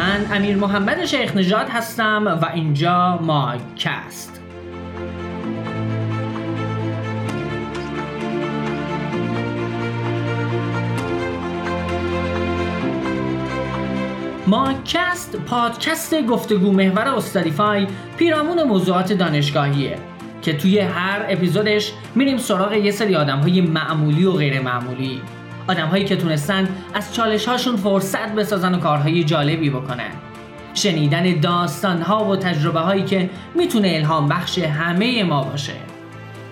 من امیر محمد شیخ نژاد هستم و اینجا ماکست ماکست پادکست گفتگو محور استادیفای پیرامون موضوعات دانشگاهیه که توی هر اپیزودش میریم سراغ یه سری آدم های معمولی و غیر معمولی آدم هایی که تونستن از چالش هاشون فرصت بسازن و کارهای جالبی بکنن. شنیدن داستان ها و تجربه هایی که می‌تونه الهام بخش همه ما باشه.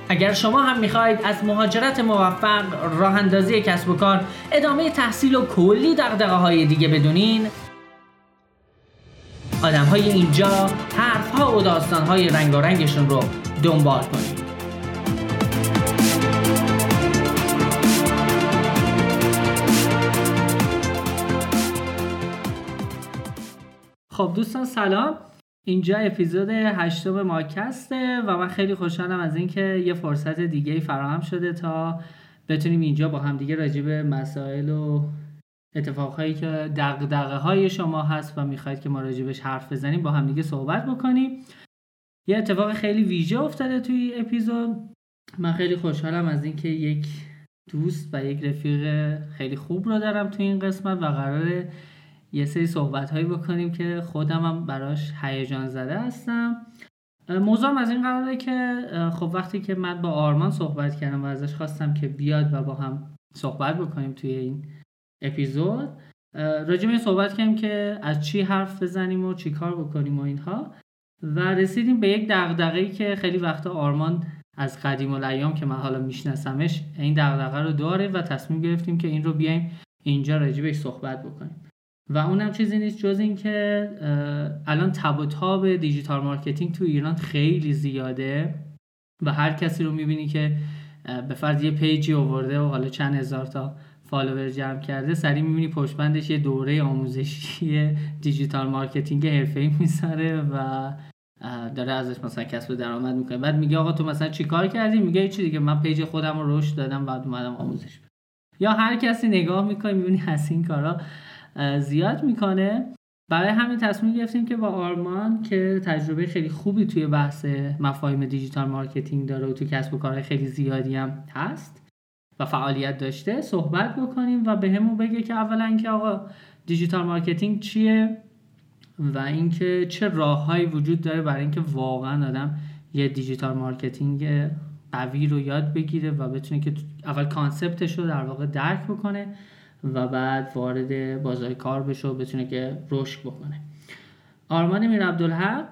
اگر شما هم می‌خواید از مهاجرت موفق راه اندازی کسب و کار ادامه تحصیل و کلی دقدقه های دیگه بدونین آدم های اینجا حرف ها و داستان های رنگ رو دنبال کنید. خب دوستان سلام. اینجا اپیزود هشتم ماکسته و من خیلی خوشحالم از اینکه یه فرصت دیگه فراهم شده تا بتونیم اینجا با هم دیگه راجع به مسائل و اتفاقهایی که دغدغه های شما هست و می‌خواید که ما راجبش حرف بزنیم با هم دیگه صحبت بکنیم. یه اتفاق خیلی ویژه افتاده توی اپیزود. من خیلی خوشحالم از اینکه یک دوست و یک رفیق خیلی خوب رو دارم توی این قسمت و قراره یه سری صحبت هایی بکنیم که خودم هم براش هیجان زده هستم. موضوعم از این قراره که خب وقتی که من با آرمان صحبت کردم و ازش خواستم که بیاد و با هم صحبت بکنیم توی این اپیزود راجع به صحبت کردیم که از چی حرف بزنیم و چی کار بکنیم و اینها. و رسیدیم به یک دغدغه‌ای که خیلی وقتا آرمان از قدیم الایام که من حالا میشناسمش این دغدغه رو داره و تصمیم گرفتیم که این رو بیایم اینجا راجع بهش صحبت بکنیم. و اونم چیزی نیست جز این که الان تب و تاب digital marketing تو ایران خیلی زیاده و هر کسی رو می‌بینی که به فرض یه page ی آورده و حالا چند هزار تا follower جمع کرده سریع می‌بینی پشت بندش یه دوره آموزشی digital marketing حرفه‌ای می‌ذاره و داره ازش مثلا کسب درآمد می‌کنه. بعد میگه آقا تو مثلا چیکار کردی؟ میگه چی دیگه؟ من page خودم رو رشد دادم بعد اومدم آموزش یا هر کسی نگاه می‌کنه می‌بینی هست این کارا زیاد می‌کنه. برای همین تصمیم گرفتیم که با آرمان که تجربه خیلی خوبی توی بحث مفاهیم digital marketing داره و تو کسب و کارهای خیلی زیادی هم هست و فعالیت داشته صحبت بکنیم و بهمون بگه که اولا اینکه آقا digital marketing چیه و اینکه چه راههایی وجود داره برای اینکه واقعا آدم یه digital marketing قوی رو یاد بگیره و بتونه که اول concept ش رو در واقع درک بکنه. و بعد وارد بازار کار بشه و بتونه که رشد بکنه. آرمان میر عبدالحق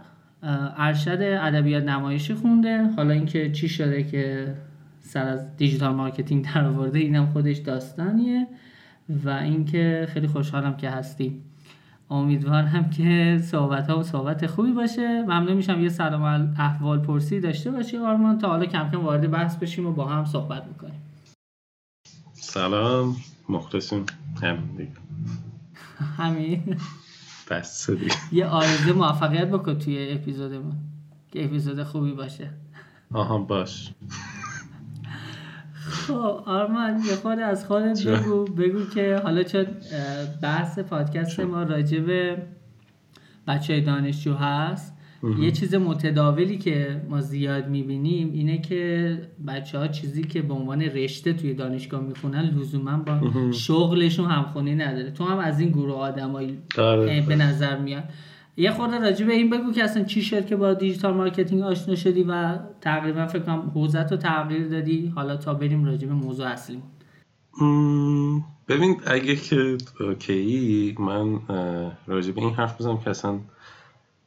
ارشد ادبیات نمایشی خونده. حالا اینکه چی شده که سر از digital marketing در آورده اینم خودش داستانیه و اینکه خیلی خوشحالم که هستی امیدوارم که صحبت ها و صحبت خوبی باشه. ممنون میشم یه سلام احوال پرسی داشته باشی آرمان. تا حالا کم کم وارد بحث بشیم و با هم صحبت می‌کنیم سلام. مخلصیم همین دیگه. همین. بس دیگه یه آرزه موفقیت بکن توی اپیزود ما که اپیزود خوبی باشه. آها باش. خب آرمان یه خود از خودت بگو. بگو که حالا چون بحث پادکست ما راجع به بچه دانشجو هست. یه چیز متداولی که ما زیاد می‌بینیم اینه که بچه ها چیزی که به عنوان رشته توی دانشگاه می‌خونن لزوما با شغلشون همخونی نداره. تو هم از این گروه آدمایی به نظر میاد. یه خورده راجع به این بگو که اصلا چی شد که با digital marketing آشنا شدی و تقریبا فکر کنم حوزه‌ت رو تغییر دادی. حالا تا بریم راجع به موضوع اصلی. ببین اگه که اوکی من راجع به این حرف بزنم که اصلا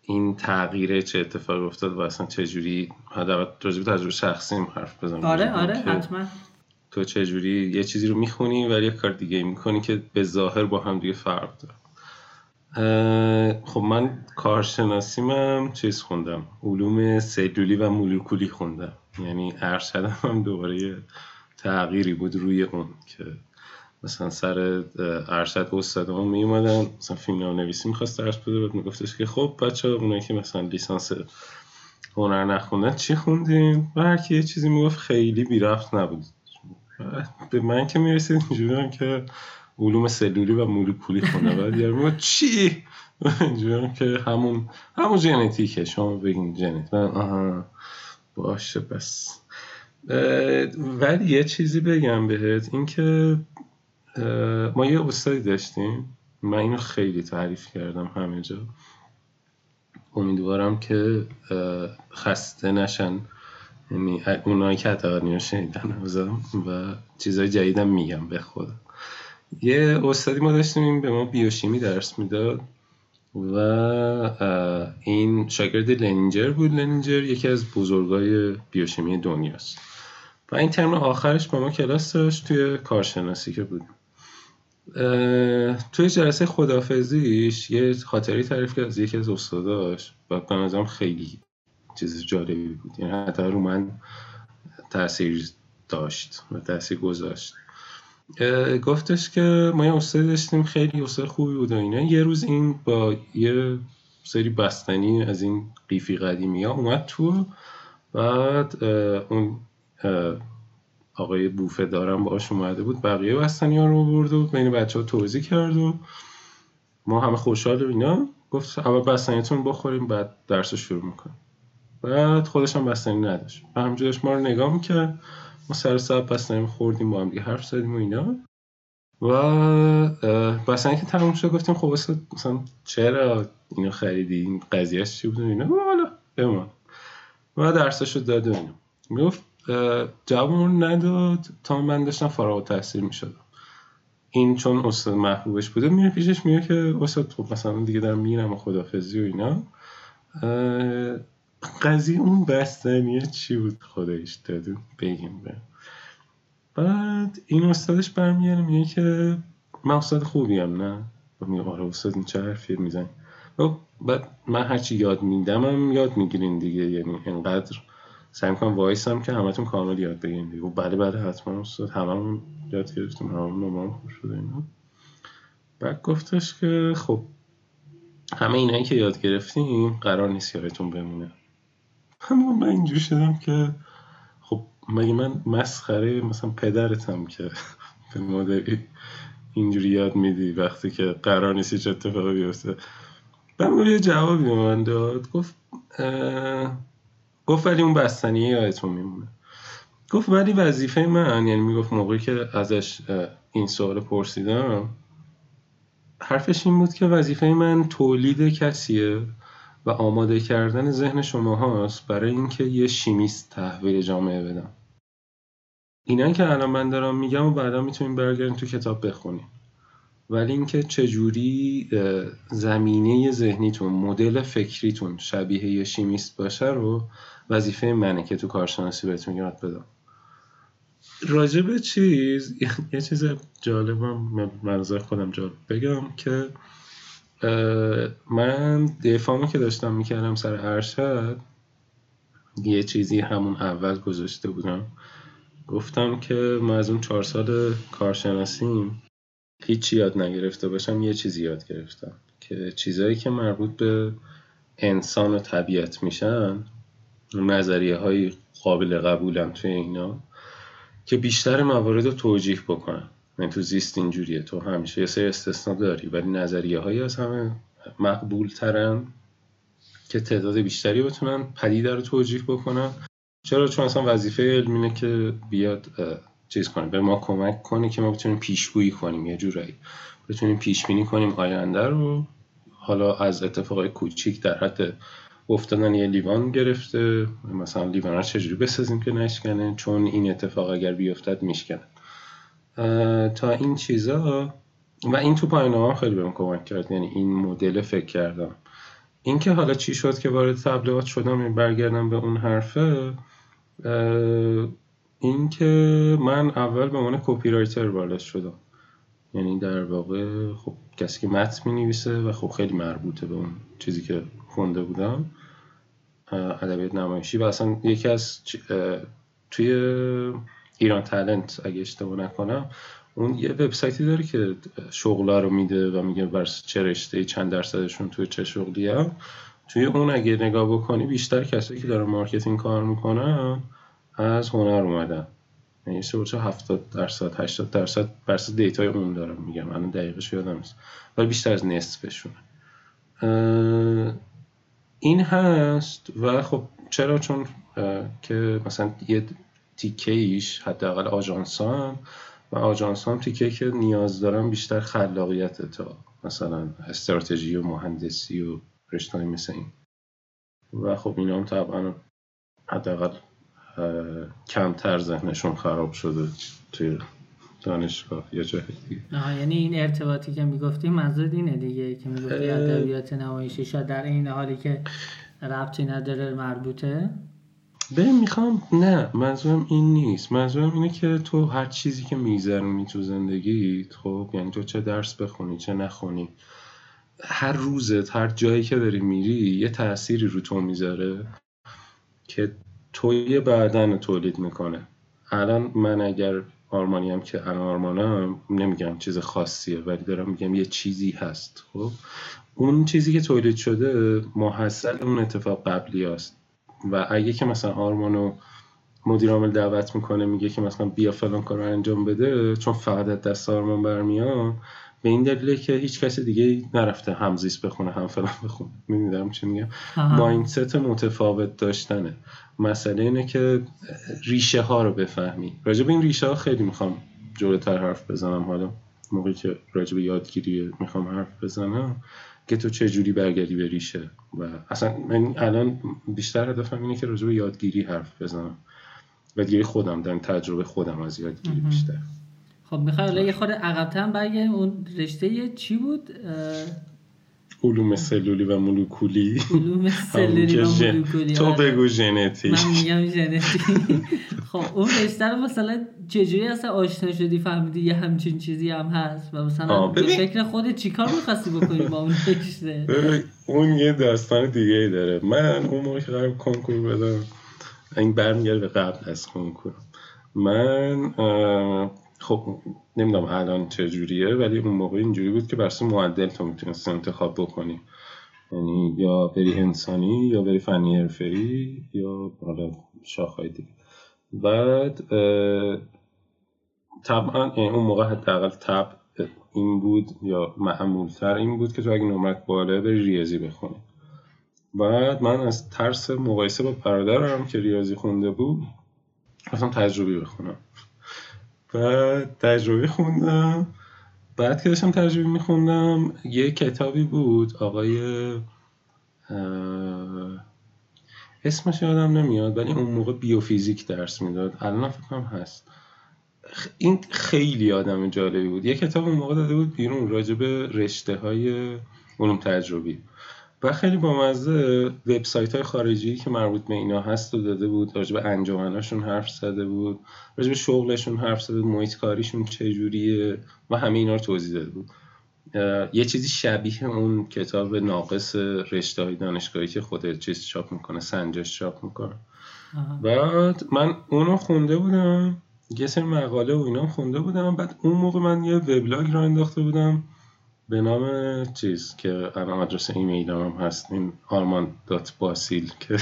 این تغییره چه اتفاق افتاد و اصلا چه جوری راجع به تجربه شخصیم حرف بزنم. آره آره حتما. تو چه جوری یه چیزی رو می‌خونی ولی یه کار دیگه می‌کنی که به ظاهر با هم دیگه فرق داره. خب من کارشناسیمم چیز خوندم. علوم سلولی و مولکولی خوندم. یعنی ارشدم هم دوباره تغییری بود روی اون که مثلا سر ارشد استادمون می اومدن مثلا فیلم نویسی می‌خواست درس بده بعد میگفتش که خب بچه اونایی که مثلا لیسانس هنر نخوندن چی خوندین؟ و هر کی یه چیزی می‌گفت خیلی بی رفت نبود به من که می‌رسید اینجوری که علوم سلولی و مولکولی خونه. بعد یارو چی؟ اینجوری که همون همون ژنتیکه. شما بگین ژنت آها باشه بس. ولی یه چیزی بگم بهت. اینکه ما یه استادی داشتیم. من اینو خیلی تعریف کردم همه جا. امیدوارم که خسته نشن. یعنی اونایی که حتی شنیدن و چیزای جدیدم میگم به خدا. یه استادی ما داشتیم به ما بیوشیمی درس می‌داد و این شاگرد لنینجر بود. لنینجر یکی از بزرگای بیوشیمی دنیاست. و این ترم آخرش با ما کلاس داشت توی کارشناسی که بود توی جلسه خدافزیش یه خاطری تعریف کرد از یکی از استاداش و به خیلی چیز جالبی بود. یعنی حتی رو من تاثیر داشت و تاثیر گذاشت. گفتش که ما یه استاد داشتیم خیلی استاد خوبی بود و اینا. یه روز این با یه سری بستنی از این قیفی قدیمی ها اومد تو بعد اون آقای بوفه دارم باش اومده بود بقیه بستنی ها رو برد و بین بچه ها توضیح کرد و ما همه خوشحال اینا. گفت اول بستنیتون بخوریم بعد درس شروع می‌کنیم. بعد خودش هم بستنی نداشت. و همجورش ما رو نگاه می‌کرد. ما سر ساعت بستنی خوردیم با هم دیگه حرف زدیم و اینا. و بستنی که تموم شد گفتیم خب مثلا چرا اینو خریدی؟ این قضیهش چی بود اینا؟ حالا بمان و درسش داد و اینا. می‌گفت جواب نداد. تا من داشتم فارغ تحصیل می‌شدم. این چون استاد محبوبش بوده میره پیشش میگه که استاد خب مثلا دیگه دارم میرم و خدافزی و اینا. قضیه اون بستنیه چی بود؟ خودش دادو بگیم به. بعد این استادش برمیگره میگه که من استاد خوبیم نه؟ و میگه آره استاد این چه حرفی میزن بعد من هرچی یاد میدم هم یاد می‌گیرین دیگه. یعنی انقدر سعی می‌کنم وایسم که همتون کامل یاد بگیرین دیگه. بله بله حتما استاد هممون یاد گرفتیم هممون نمام خوب شده اینا. بعد گفتش که خب همه اینایی که یاد گرفتیم قرار نیست یادتون بمونه. همون من اینجوری شدم که خب مگه من مسخره مثلا پدرتم که به مادری اینجوری یاد میدی وقتی که قرار نیست هیچ اتفاقی بیفته. بعد یه جوابی به من داد گفت گفت ولی اون بستنیه یادتون میمونه. گفت ولی وظیفه من یعنی می‌گفت موقعی که ازش این سوال پرسیدم حرفش این بود که وظیفه من تولید کسیه و آماده کردن ذهن شما هاست برای اینکه یه شیمیست تحویل جامعه بدم. اینا که الان من دارم میگم و بعدا می‌تونیم برگردیم تو کتاب بخونیم. ولی اینکه چجوری زمینه ذهنیتون مدل فکریتون شبیه یه شیمیست باشه رو وظیفه منه که تو کارشناسی بهتون یاد بدم. راجب چیز یه چیز جالبم من خودم جالب بگم که من دفاعمو که داشتم می‌کردم سر ارشد یه چیزی همون اول گذاشته بودم. گفتم که من از اون چهار سال کارشناسیم هیچی یاد نگرفته باشم یه چیزی یاد گرفتم که چیزهایی که مربوط به انسان و طبیعت میشن نظریه های قابل قبولم توی اینا که بیشتر موارد رو توجیح بکنم یعنی تو زیست اینجوریه تو همیشه یه سری استثنا داری ولی نظریه هایی از همه مقبول ترن که تعداد بیشتری بتونن پدیده رو توجیح بکنن. چرا؟ چون اصلا وظیفه علم که بیاد چیز کنه به ما کمک کنه که ما بتونیم پیشگویی کنیم یه جورایی. بتونیم پیش بینی کنیم آینده رو. حالا از اتفاقای کوچیک در حد افتادن یه لیوان گرفته مثلا لیوان رو چجوری بسازیم که نشکنه؟ چون این اتفاق اگر بیفتد میشکنه. تا این چیزا. و این تو پایین هم خیلی بهم کمک کرد یعنی این مدل فکر کردم. اینکه حالا چی شد که وارد تبلیغات شدم برگردم به اون حرفه اینکه من اول به عنوان کپی رایتر وارد شدم. یعنی در واقع خب کسی که متن می نویسه و خب خیلی مربوطه به اون چیزی که خونده بودم. ادبیات نمایشی و اصلا یکی از توی ایران تالنت اگه اشتباه نکنم اون یه وبسایتی داره که شغلا رو میده و میگه بر چه رشته چند درصدشون توی چه شغلی هم. توی اون اگه نگاه بکنی بیشتر کسایی که دارن marketing کار می‌کنن از هنر اومدن. یعنی سه 70 درصد 80 درصد بر data ی اون دارم میگم. الان دقیقش یادم نیست. ولی بیشتر از نصفشونه. این هست و خب چرا؟ چون که مثلا یه تیکه ایش حداقل آژانس هم و آژانس هم تیکه که نیاز دارم بیشتر خلاقیت تا مثلا استراتژی و مهندسی و رشتهایی مثل این. و خب اینا هم طبعا حداقل کمتر ذهنشون خراب شده توی دانشگاه یا جای دیگه. یعنی این ارتباطی که می‌گفتی منظور اینه دیگه که می‌گفتی ادبیات نمایشی شاید در این حالی که ربطی نداره مربوطه؟ به می‌خوام نه منظورم این نیست. منظورم اینه که تو هر چیزی که میگذرونی تو زندگی خب یعنی تو چه درس بخونی چه نخونی هر روزت هر جایی که داری میری یه تأثیری رو تو می‌ذاره که توی بعدن تولید می‌کنه. الان من اگر آرمانی هم که الان آرمانم نمیگم چیز خاصیه ولی دارم میگم یه چیزی هست. خب؟ اون چیزی که تولید شده محصل اون اتفاق قبلی است و اگه که مثلا آرمانو مدیر عامل دعوت می‌کنه میگه که مثلا بیا فلان کار رو انجام بده چون فقط دست آرمان برمیاد به این دلیله که هیچ کس دیگه نرفته همزیست بخونه هم فلان بخونه. می‌دونم چی میگم. مایندست متفاوت داشتنه. مسئله اینه که ریشه ها رو بفهمی. راجع به این ریشه ها خیلی می‌خوام جلوتر حرف بزنم. حالا موقعی که راجع به یادگیری می‌خوام حرف بزنم که تو چه جوری برگردی به ریشه و اصلا من الان بیشتر هدفم اینه که راجع به یادگیری حرف بزنم. یادگیری خودم در تجربه خودم از یادگیری بیشتر. خب می‌خوای یه خورده عقبتر برگردیم. اون رشته چی بود؟ علوم سلولی و مولکولی. علوم سلولی و مولکولی تو آره. بگو ژنتیک من میگم ژنتیک خب اون رشته رو مثلا چجوری اصلا آشنا شدی؟ فهمیدی یه همچین چیزی هم هست؟ و مثلا به فکر خودت چیکار می‌خواستی بکنی با اون رشته؟ اون یه داستان دیگه ای داره. من اون موقع که قرار کنکور بدم این برمیگرده به قبل از کنکور. من خب نمی‌دونم الان چجوریه ولی اون موقع اینجوری بود که برسه معدل تو می‌تونست انتخاب بکنی. یعنی یا بری انسانی یا بری فنی حرفه‌ای یا حالا شاخهای دیگه. بعد طبعا یعنی اون موقع حداقل تب این بود یا معمولتر این بود که تو اگه نمرت بالا بری ریاضی بخونی. بعد من از ترس مقایسه با برادرم که ریاضی خونده بود اصلا تجربی بخونم. بعد تجربه خوندم. بعد که داشتم تجربه میخوندم یه کتابی بود آقای اسمش یادم نمیاد ولی اون موقع بیوفیزیک درس می‌داد. الان فکرم هست. این خیلی آدم جالبی بود. یه کتاب اون موقع داده بود بیرون راجع به رشته های علوم تجربی. و خیلی بامزه وبسایت های خارجی که مربوط به اینا هست و داده بود راجع به انجمناشون حرف زده بود راجع به شغلشون حرف زده بود محیط کاریشون چجوریه و همه اینا رو توضیح داده بود. یه چیزی شبیه اون کتاب ناقص رشته های دانشگاهی که خود چیز چاپ می‌کنه سنجش چاپ می‌کنه. بعد من اونو خونده بودم یه سری مقاله و اینا خونده بودم بعد اون موقع من یه وبلاگ را انداخته بودم. به نام چیز که الان آدرس ایمیل هم هست این آرمان دات باسیل که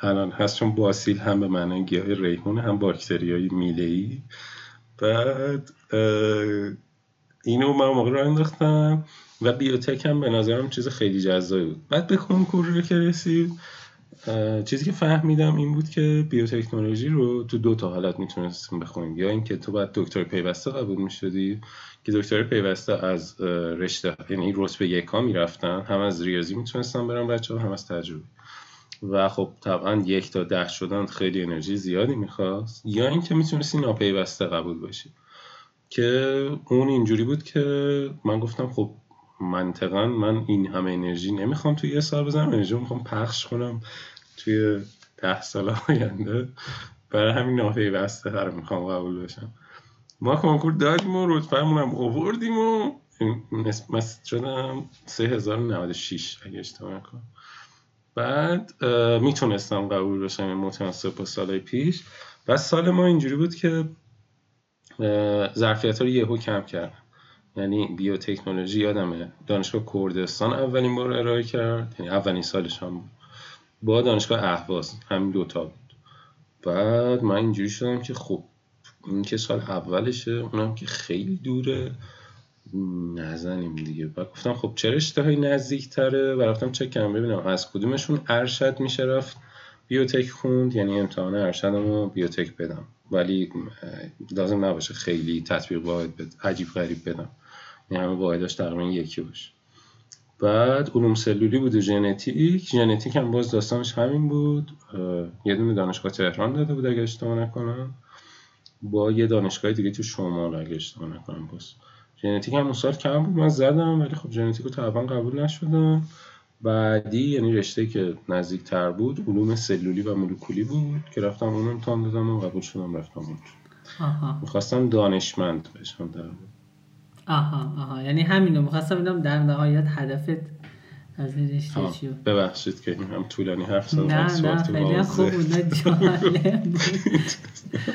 الان هست چون باسیل هم به معنی گیاه ریحون هم باکتری های میله ای بعد اینو من موقع رو انداختم و بیوتک هم به نظرم چیز خیلی جذابی بود. بعد به کنکور که رسید چیزی که فهمیدم این بود که بیوتکنولوژی رو تو دو تا حالت می‌تونستیم بخونیم. یا اینکه تو باید دکتر پیوسته قبول می‌شدی که دکتر پیوسته از رشته یعنی رتبه یکا می‌رفتن هم از ریاضی می‌تونستن برن بچه هم از تجربه. و خب طبعا یک تا ده شدن خیلی انرژی زیادی می‌خواست. یا اینکه می‌تونستی ناپیوسته قبول باشی. که اون اینجوری بود که من گفتم خب منطقا من این همه انرژی نمی‌خوام توی یه سال بزنم انرژی می‌خوام پخش کنم توی ده سال آینده. برای همین ناپیوسته رو می‌خوام قبول بشم. ما کنکور دادیم و رتبهمون هم اووردیم و مثل شدم 3096 اگه اشتباه کنم بعد می‌تونستم قبول بشم متناسب با سال پیش. و سال ما اینجوری بود که ظرفیت ها رو یهو کم کرد یعنی بیوتکنولوژی یادمه. دانشگاه کردستان اولین بار ارائه کرد یعنی اولین سالش هم بود. با دانشگاه اهواز همین دوتا بود. بعد من اینجوری شدم که خب این که سال اولشه اونم که خیلی دوره. نزنیم دیگه. و گفتم خب چرا اشتهای نزدیک تره و رفتم چک کردم ببینم از کدومشون ارشد میشه رفت بیوتک خوند یعنی امتحان ارشدمو بیوتک بدم. ولی لازم نباشه خیلی تطبیق واحد بد عجیب غریب بدم. یعنی همه واحداش تقریبا یکی باشه. بعد علوم سلولی بود و ژنتیک. ژنتیک هم باز داستانش همین بود. یه دونه دانشگاه تهران داده بود اگه اشتباه نکنم. با یه دانشگاه دیگه تو شمال اگه اشتباه نکنم باز. ژنتیک هم اون سال کم بود من زدم ولی خب ژنتیک رو طبعا قبول نشدم. بعدی یعنی رشته که نزدیک تر بود علوم سلولی و مولکولی بود که رفتم اون امتحان دادم و قبول شدم رفتم اون می‌خواستم دانشمند بشم در آها آها. یعنی همینو می‌خواستم ببینم در نهایت هدفت از این رشته چی ببخشید که هم طولانی حرف زدم. نه نه خیلی خوب بود نه جالب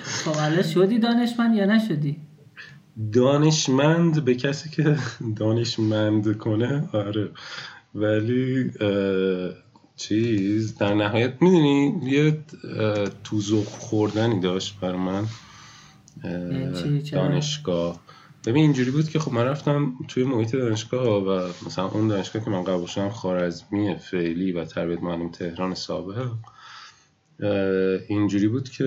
خب شدی دانشمند یا نشدی؟ دانشمند به کسی که دانشمند کنه آره. ولی چیز در نهایت می‌دونی یه توزوق خوردنی داشت بر من یعنی دانشگاه. ببین اینجوری بود که خب من رفتم توی محیط دانشگاه و مثلا اون دانشگاه که من قبول شدم خارزمی فعلی و تربیت معلم تهران سابق اینجوری بود که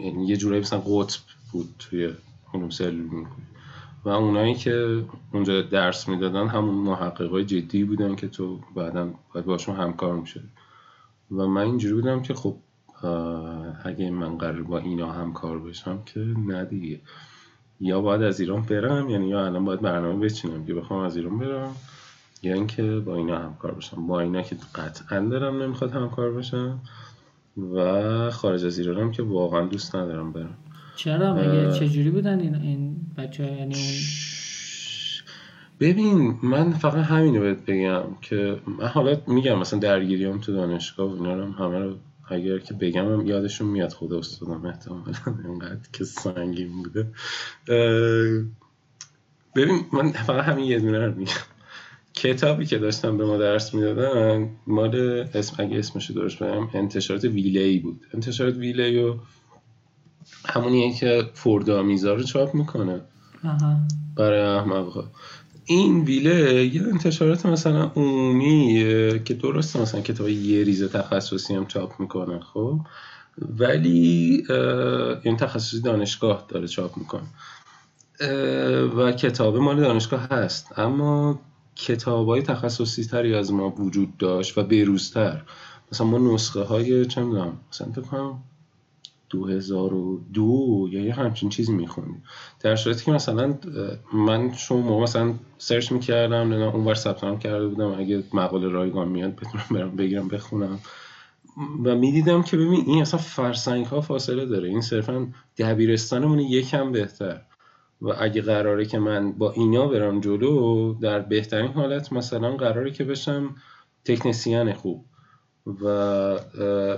یعنی یه جورایی مثلا قطب بود توی علوم سلول و اونایی که اونجا درس می‌دادن همون محققای جدی بودن که تو بعدا باید باشون همکار میشه و من اینجوری بودم که خب اگه من قرار با اینا همکار بشم که نه دیگه. یا باید از ایران برم یعنی یا الان باید برنامه بچینم که بخوام از ایران برم یا اینکه با اینا همکار بشم. با اینا که قطعا دارم نمی‌خواد همکار بشم و خارج از ایرانم که واقعا دوست ندارم برم. چرا؟ مگه چجوری بودن این, این بچه یعنی ببین من فقط همینو بهت بگم که من حالا میگم مثلا درگیریام تو دانشگاه و اینا همه رو اگر که بگم هم یادشون میاد خدا استادم احتمالا اینقدر که سنگین بوده. ببین من فقط همین یه دونه رو میگم. کتابی که داشتم به ما درس می‌دادن مال اسم اگه اسمش درست بگم انتشارات ویلی بود. انتشارات ویلی و همونیه که فوردامیزا رو چاپ می‌کنه. برای احمق این ویله یه انتشارات مثلا عمومی که درسته مثلا کتاب یه ریز تخصصی هم چاپ می‌کنه خب؟ ولی این تخصصی دانشگاه داره چاپ می‌کنه. و کتاب مال دانشگاه هست. اما کتاب های تخصصی تری از ما وجود داشت و بروزتر. مثلا ما نسخه های چه می‌دونم مثلا فکر 2002 یا یه همچین چیزی می‌خونیم در صورتی که مثلا من شما مثلا سرچ می‌کردم نه اونور ثبت کرده بودم اگه مقاله رایگان میاد بتونم برم بگیرم بخونم. و می‌دیدم که ببین این اصلا فرسنگ ها فاصله داره. این صرفا دبیرستانمون یکم بهتر. و اگه قراره که من با اینا برم جلو در بهترین حالت مثلا قراره که بشم تکنسیان خوب. و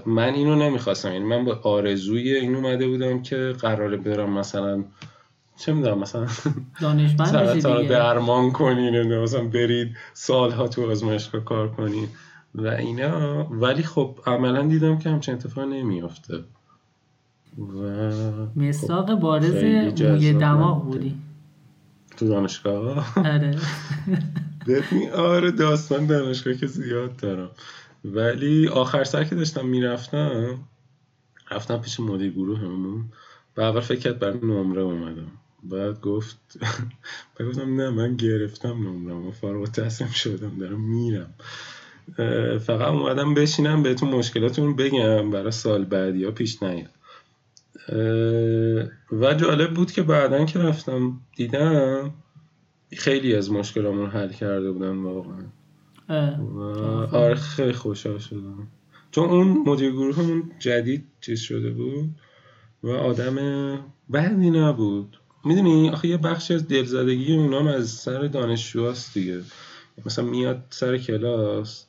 من اینو نمی‌خواستم. یعنی من با آرزوی این اومده بودم که قراره برم مثلا چه می‌دونم مثلا دانشمند درمان کنین مثلا برید سالها تو آزمایشگاه کار کنین و اینا. ولی خب عملا دیدم که همچین اتفاق نمیافته. و مساق خب بارز موی دماغ بودی. تو دانشگاه آره. آره داستان دانشگاه که زیاد دارم. ولی آخر سر که داشتم می‌رفتم رفتم پیش مدیر گروه همون و اول فکر کرد برای نمره اومدم. بعد گفت بعد گفتم نه من گرفتم نمره و فارغ تحصیل شدم دارم میرم. فقط اومدم بشینم بهتون مشکلاتون بگم. برای سال بعدی یا پیش نیاد. و جالب بود که بعدا که رفتم دیدم خیلی از مشکلامون حل کرده بودن واقعا. آره خیلی خوشحال شدم. چون اون مدیر گروهمون جدید چیز شده بود و آدم بدی نبود. می‌دونی؟ آخه یه بخشی از دلزدگی اونام از سر دانشجوهاست دیگه. مثلا میاد سر کلاس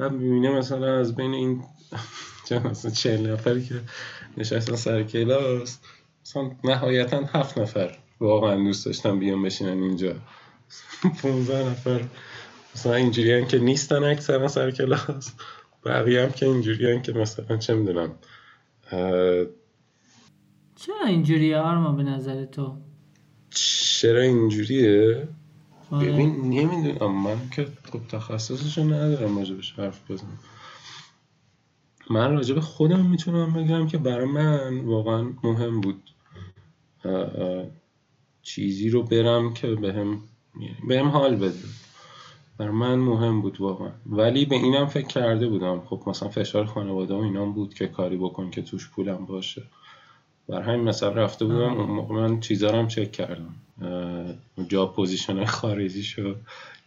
و می‌بینه مثلا از بین این مثلا چهل نفری که نشستن سر کلاس مثلا نهایتا هفت نفر واقعا دوست داشتم بیان بشینن اینجا. 15 نفر. مثلا اینجوری که نیستن اکثرا سر کلاس. بقیه هم که اینجوری که مثلا چه می‌دونم چرا اینجوری آرما به نظر تو؟ چرا اینجوریه؟ آره. ببین نمی‌دونم. من که خب تخصصشو ندارم راجبش حرف بزنم. من راجب خودم می‌تونم بگم که برای من واقعا مهم بود چیزی رو برم که بهم بهم حال بده. برای من مهم بود واقعا. ولی به اینم فکر کرده بودم. خب مثلا فشار خانواده و اینام بود که کاری بکن که توش پولم باشه. بر همین مثلا رفته بودم اون موقع من چیزا هم چک کردم. جا پوزیشن خارجی شو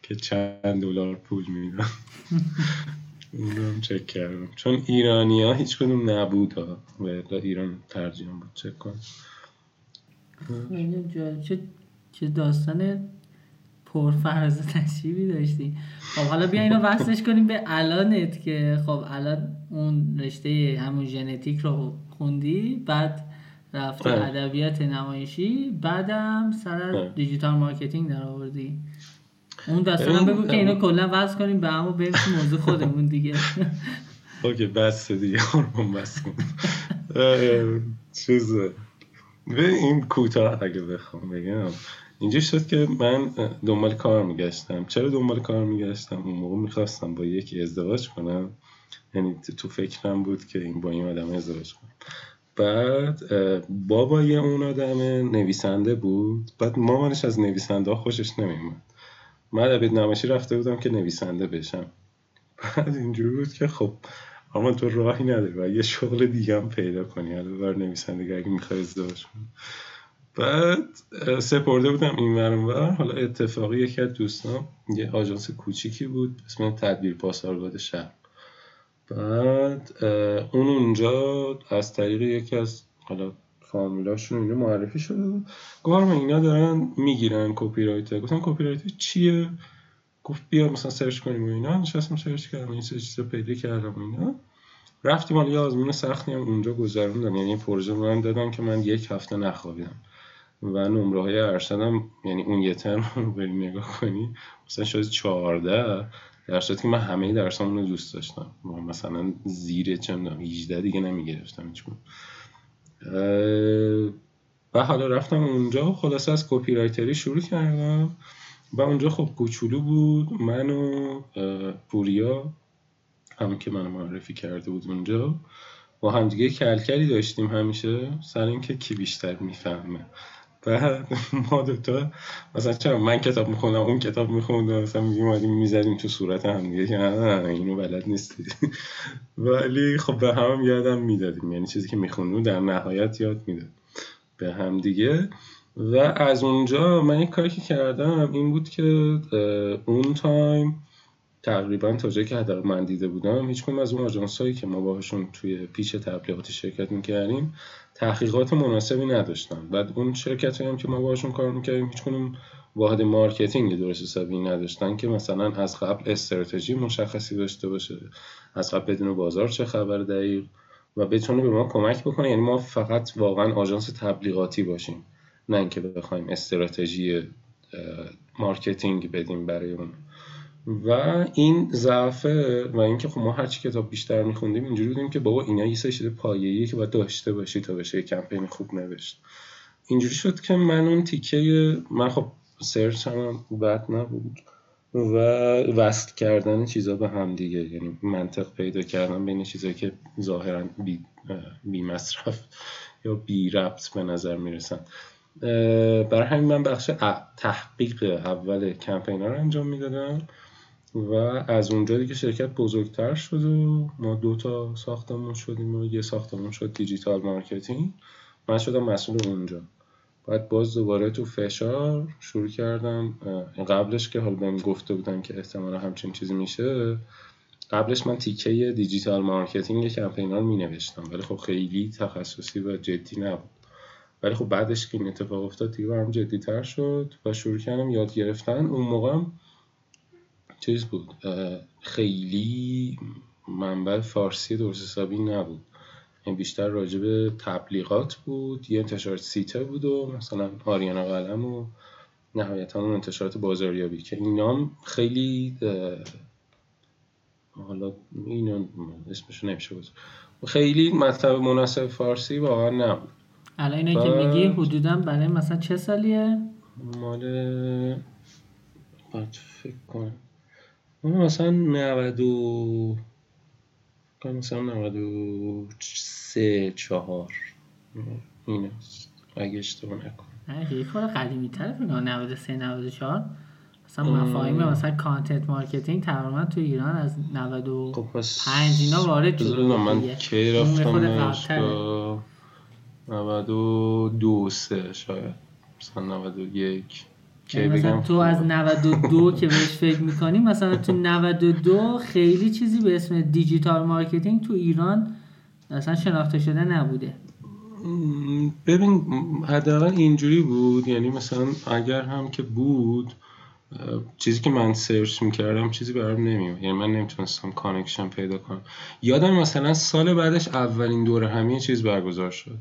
که چند دلار پول میدن اونم چک کردم. چون ایرانی ها هیچ کدوم نبود ها. و ایران ترجیح بود چک کن چه چه داستان پرفرز تشریبی داشتی. خب حالا بیا اینو وصلش کنیم به الانت که خب الان اون رشته همون ژنتیک رو خوندی بعد رفتی بله. ادبیات نمایشی بعدم سر digital marketing در آوردی. اون داستان بگو که اینو کلا وصل کنیم به هم و بریم تو موضوع خودمون دیگه. اوکی بس دیگه هرمون بس کن. چیز به این کوتاه اگه بخوام بگم. اینجا شد که من دنبال کار میگشتم. چرا دنبال کار میگشتم؟ اون موقع می‌خواستم با یکی ازدواج کنم. یعنی تو فکرم بود که این با این آدم ازدواج کنم. بعد بابای اون آدم نویسنده بود. بعد مامانش از نویسنده خوشش نمیومد من ادبیات نمایشی رفته بودم که نویسنده بشم. بعد اینجوری بود که خب اما تو راهی نداری. و یه شغل دیگه هم پیدا کنی. حالا بر نویسنده اگه می‌خوای ازدواج کنی. بعد سپرده بودم این ور حالا اتفاقی یکی از دوستان یه آژانس کوچیکی بود اسم تدبیر پاسارگاد شهر بعد اون اونجا از طریق یکی از حالا فامیلاشون اینو معرفی شده بود. گفتم اینا دارن می‌گیرن copywriter گفتم copywriter چیه؟ گفت بیا مثلا search کنیم و اینا. نشستم search کردم این چیز رو پیدا کردم و اینا. رفتیم حالا یه آزمون سختی هم اونجا گذروندم. یعنی پروژه من دادم که من یک هفته نخوابیدم. و نمره های ارشدم یعنی اون یه ترم رو بریم نگاه کنی مثلا شاید چهارده در که من همه درسامون رو دوست داشتم. مثلا زیر چندم 18 دیگه نمی‌گرفتم هیچ و حالا رفتم اونجا خلاصه از کپی رایتری شروع کردم. و اونجا خب کوچولو بود من و پوریا هم که من معرفی کرده بود اونجا. با همدیگه کلکلی داشتیم همیشه سر اینکه کی بیشتر می‌فهمه. بعد ما دوتا مثلا چرا من کتاب می‌خونم اون کتاب می‌خوند مثلا میگیم می‌زدیم تو صورت هم دیگه. که نه اینو بلد نیستید. ولی خب به هم یادم می‌دادیم. یعنی چیزی که میخوندیم در نهایت یاد می‌داد. به هم دیگه. و از اونجا من یک کاری که کردم این بود که اون تایم تقریبا تا جایی که حداقل من دیده بودم هیچ از اون آژانس هایی که ما باهاشون توی pitch تبلیغاتی شرکت می‌کردیم تحقیقات مناسبی نداشتن. بعد اون شرکت هم که ما باهاشون کار می‌کردیم هیچ کدوم واحد marketing درست حسابی نداشتن که مثلا از قبل استراتژی مشخصی داشته باشه از قبل بدونن بازار چه خبر دقیق و بتونه به ما کمک بکنه. یعنی ما فقط واقعا آژانس تبلیغاتی باشیم نه اینکه بخوایم استراتژی marketing بدیم برای اون. و این ضعفه و اینکه خب ما هر چی کتاب بیشتر میخوندیم اینجوری بودیم که بابا اینا یه سری پایه‌ایه که باید داشته باشی تا بشه کمپین خوب نوشت. اینجوری شد که من اون تیکه من خب search م بد نبود و وصل کردن چیزا به هم دیگه. یعنی منطق پیدا کردن بین چیزایی که ظاهرا بی, بی مصرف یا بی ربط به نظر می‌رسن. برای همین من بخش تحقیق اول کمپین رو انجام می‌دادم. و از اونجا دیگه شرکت بزرگتر شد و ما دو تا ساختمون شدیم و یه ساختمون شد digital marketing. من شدم مسئول اونجا. بعد باز دوباره تو فشار شروع کردم قبلش که حالا بهم گفته بودن که احتمالا همچین چیزی میشه قبلش من تیکه digital marketing کمپینا رو می نوشتم ولی خب خیلی تخصصی و جدی نبود. ولی خب بعدش که این اتفاق افتاد دیگه برام جدی تر شد و شروع کردم یاد گرفتن. اون موقع چیز بود خیلی منبع فارسی درست حسابی نبود. این بیشتر راجع به تبلیغات بود یه انتشارات سیته بود و مثلا آریانا قلم و نهایتا اون انتشارات بازاریابی که اینا خیلی حالا اینا اسمشو نمیشه بود خیلی مطلب مناسب فارسی واقعا نبود. الان اینا که میگی حدودا برای مثلا چه سالیه؟ مال باید فکر کنم اون مثلا 90 مثلا 93 4 ایناست. اگه اشتباه نکنم. یه کار قدیمی تر 93 94 مثلا مفاهیم مثلا content marketing تقریبا تو ایران از 95 اینا وارد شده من کی رفتم دانشگاه 92 سه شاید. مثلا 91 یعنی مثلا تو از 92 که بهش فکر می‌کنی مثلا تو 92 خیلی چیزی به اسم digital marketing تو ایران اصلا شناخته شده نبوده. ببین حداقل اینجوری بود یعنی مثلا اگر هم که بود چیزی که من search می‌کردم چیزی برام نمیاد یعنی من نمی‌تونستم connection پیدا کنم. یادم مثلا سال بعدش اولین دورهمی چیز برگزار شد.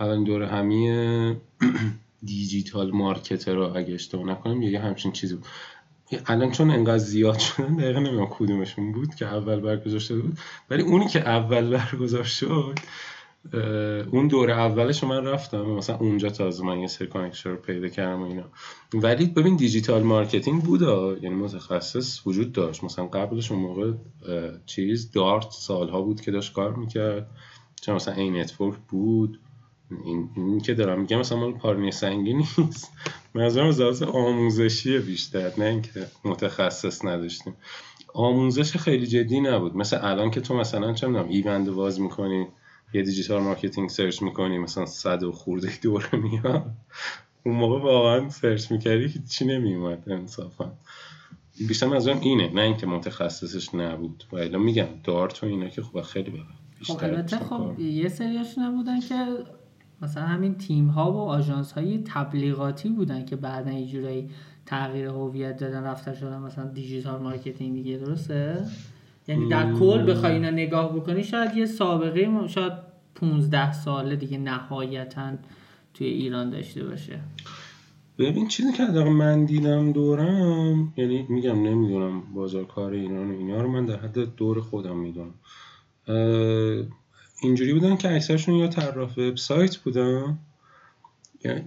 اولین دورهمی digital marketer رو اگه اشتباه نکنم یه همچین چیزی بود. الان چون انقدر زیاد شدن دقیقا نمی‌دونم کدومشون بود که اول برگزار بود. ولی اونی که اول برگزار شد اون دوره اولش من رفتم. مثلا اونجا تازه من یه سری connection رو پیدا کردم و اینا. ولی ببین digital marketing بود یعنی متخصص وجود داشت. مثلا قبلش اون موقع چیز دارت سالها بود که داشت کار می‌کرد. چون مثلا این network بود. این, این که دارم میگم مثلا مال پارینه سنگی نیست. منظورم از آموزشی بیشتر نه اینکه متخصص نداشتیم. آموزش خیلی جدی نبود. مثل الان که تو مثلا چه می‌دونم ایوند باز می‌کنی یه digital marketing search می‌کنی مثلا صد و خورده دوره میاد. اون موقع واقعا search می‌کردی چی نمیومد انصافا. بیشتر منظورم اینه نه اینکه متخصصش نبود. و میگم دارت و اینا که خوب خیلی بقى خب خب یه سریاش نبودن که مثلا همین تیم ها و آژانس های تبلیغاتی بودن که بعدا یه جورایی تغییر هویت دادن رفتن شدن مثلا digital marketing دیگه درسته؟ یعنی در کل بخوای اینا نگاه بکنی شاید یه سابقه شاید 15 ساله دیگه نهایتا توی ایران داشته باشه. ببین چیزی که در من دیدم دورم یعنی میگم نمی‌دونم بازار کار ایران و اینا رو من در حد دور خودم می‌دونم. اینجوری بودن که اکثرشون یا طراح وبسایت بودن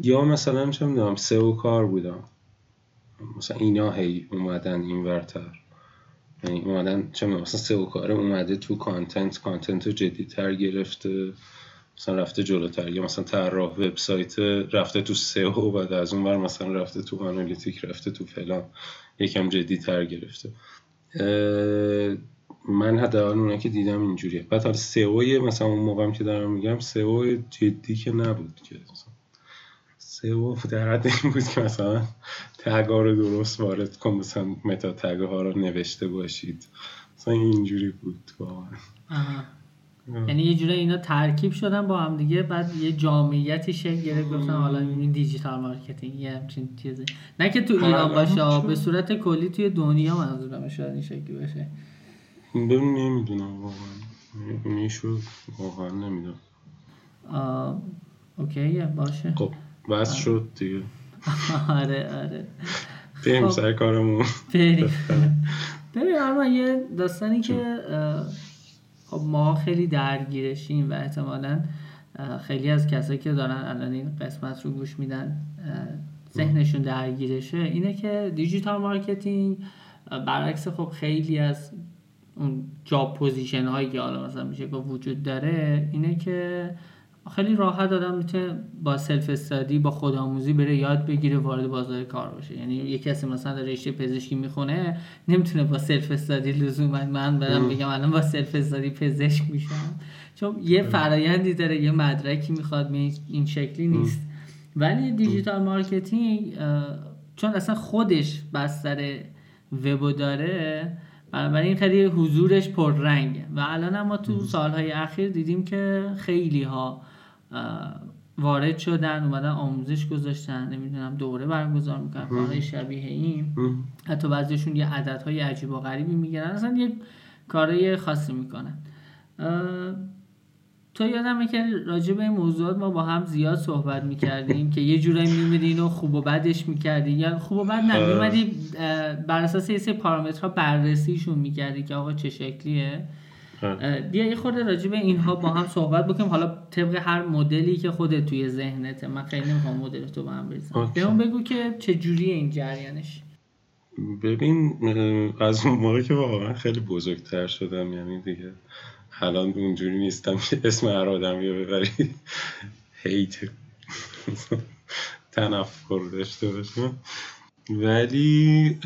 یا مثلا چه می‌دونم سئو کار بودن. مثلا اینا هی اومدن این ورتر. یعنی اومدن چه می‌دونم مثلا سئو کار اومده تو کانتنت کانتنت رو جدیتر گرفته مثلا رفته جلوتر. یا مثلا طراح وبسایت رفته تو سئو بعد از اون ور مثلا رفته تو آنالیتیک رفته تو فلان. یکم جدیتر گرفته. من حداقل اونایی که دیدم اینجوریه. بعد حالا سئو مثلا اون موقعم که دارم میگم سئو جدی که نبود که سئو در حد این بود که مثلا تگا رو درست وارد کن مثلا متا تگ ها رو نوشته باشید. مثلا اینجوری بود واقعا. یعنی یه جوری اینا ترکیب شدن با هم دیگه بعد یه جامعیتی شکل گرفت گفتن حالا این digital marketing یه همچین چیزی. نه که تو ایران باشه به صورت کلی توی دنیا منظورم شاید این شکلی باشه. ببین نمی‌دونم واقعا. می‌شد واقعا نمی‌دونم. OK باشه. خب بس شد دیگه. آره آره. بریم خب. سر کارمون. بریم. ببین اما یه داستانی که خب ما خیلی درگیرشیم و احتمالا خیلی از کسایی که دارن الان این قسمت رو گوش میدن ذهنشون درگیرشه اینه که digital marketing برعکس خب خیلی از اون job position هایی که حالا مثلا میشه با وجود داره اینه که خیلی راحت آدم می‌تونه با self study با خودآموزی بره یاد بگیره وارد بازار کار باشه. یعنی یه کسی مثلا رشته پزشکی می‌خونه نمی‌تونه با self study لزوما من برم بگم الان با self study پزشک میشم. چون یه فرایندی داره یه مدرکی می‌خواد این شکلی نیست. ولی digital marketing چون اصلا خودش بستر وبو داره بنابراین خیلی حضورش پررنگه. و الان ما تو سالهای اخیر دیدیم که خیلی ها وارد شدن اومدن آموزش گذاشتن نمی‌دونم دوره برگزار می‌کنن کارهای شبیه این. حتی بعضیشون یه عددهای عجیب و غریبی می‌گیرن اصلا یه کارهای خاصی می‌کنن. تو یادمه که راجع به این موضوعات ما با هم زیاد صحبت می‌کردیم که یه جورایی میمیدی و خوب و بدش می‌کردی یا خوب و بد نه میمدی بر اساس یه سری پارامترها بررسیشون می‌کردی که آقا چه شکلیه. بیا یه خورده راجع به اینها با هم صحبت بکنیم. حالا طبق هر مدلی که خودت توی ذهنته من خیلی نمی‌خوام مدل تو با هم بریزم. بهم بگو که چه جوریه این جریانش. ببین از اون موقع که واقعا خیلی بزرگتر شدم یعنی دیگه الان اونجوری نیستم که اسم هر آدمی رو ببری هیت تنفر داشته باشم ولی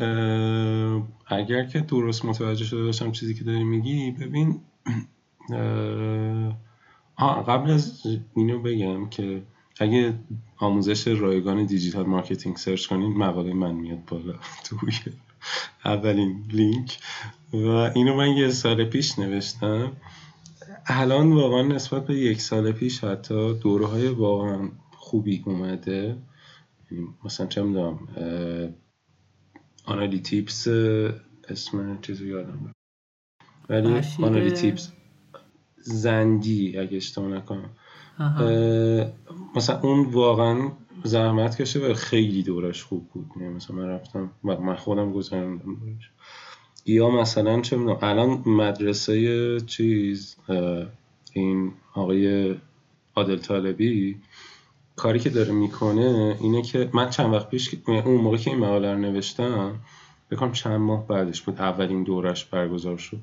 اگر که درست متوجه شده باشم چیزی که داری میگی ببین قبل از اینو بگم که اگه آموزش رایگان digital marketing search کنین مقاله من میاد بالا توی اولین لینک. و اینو من یه سال پیش نوشتم. الان واقعا نسبت به یک سال پیش حتی دوره های واقعا خوبی اومده. مثلا چه می‌دونم آنالیتیپس اسم چیزو یادم ولی آنالیتیپس زندی اگه اشتباه نکنم. مثلا اون واقعا زحمت کشه و خیلی دورش خوب بود. یعنی مثلا من رفتم و من خودم گذراندم یا مثلا چه می‌دونم الان مدرسه چیز این آقای عادل طالبی کاری که داره می‌کنه اینه که من چند وقت پیش اون موقع که این مقاله رو نوشتم بکنم چند ماه بعدش بود اولین دورش برگزار شد.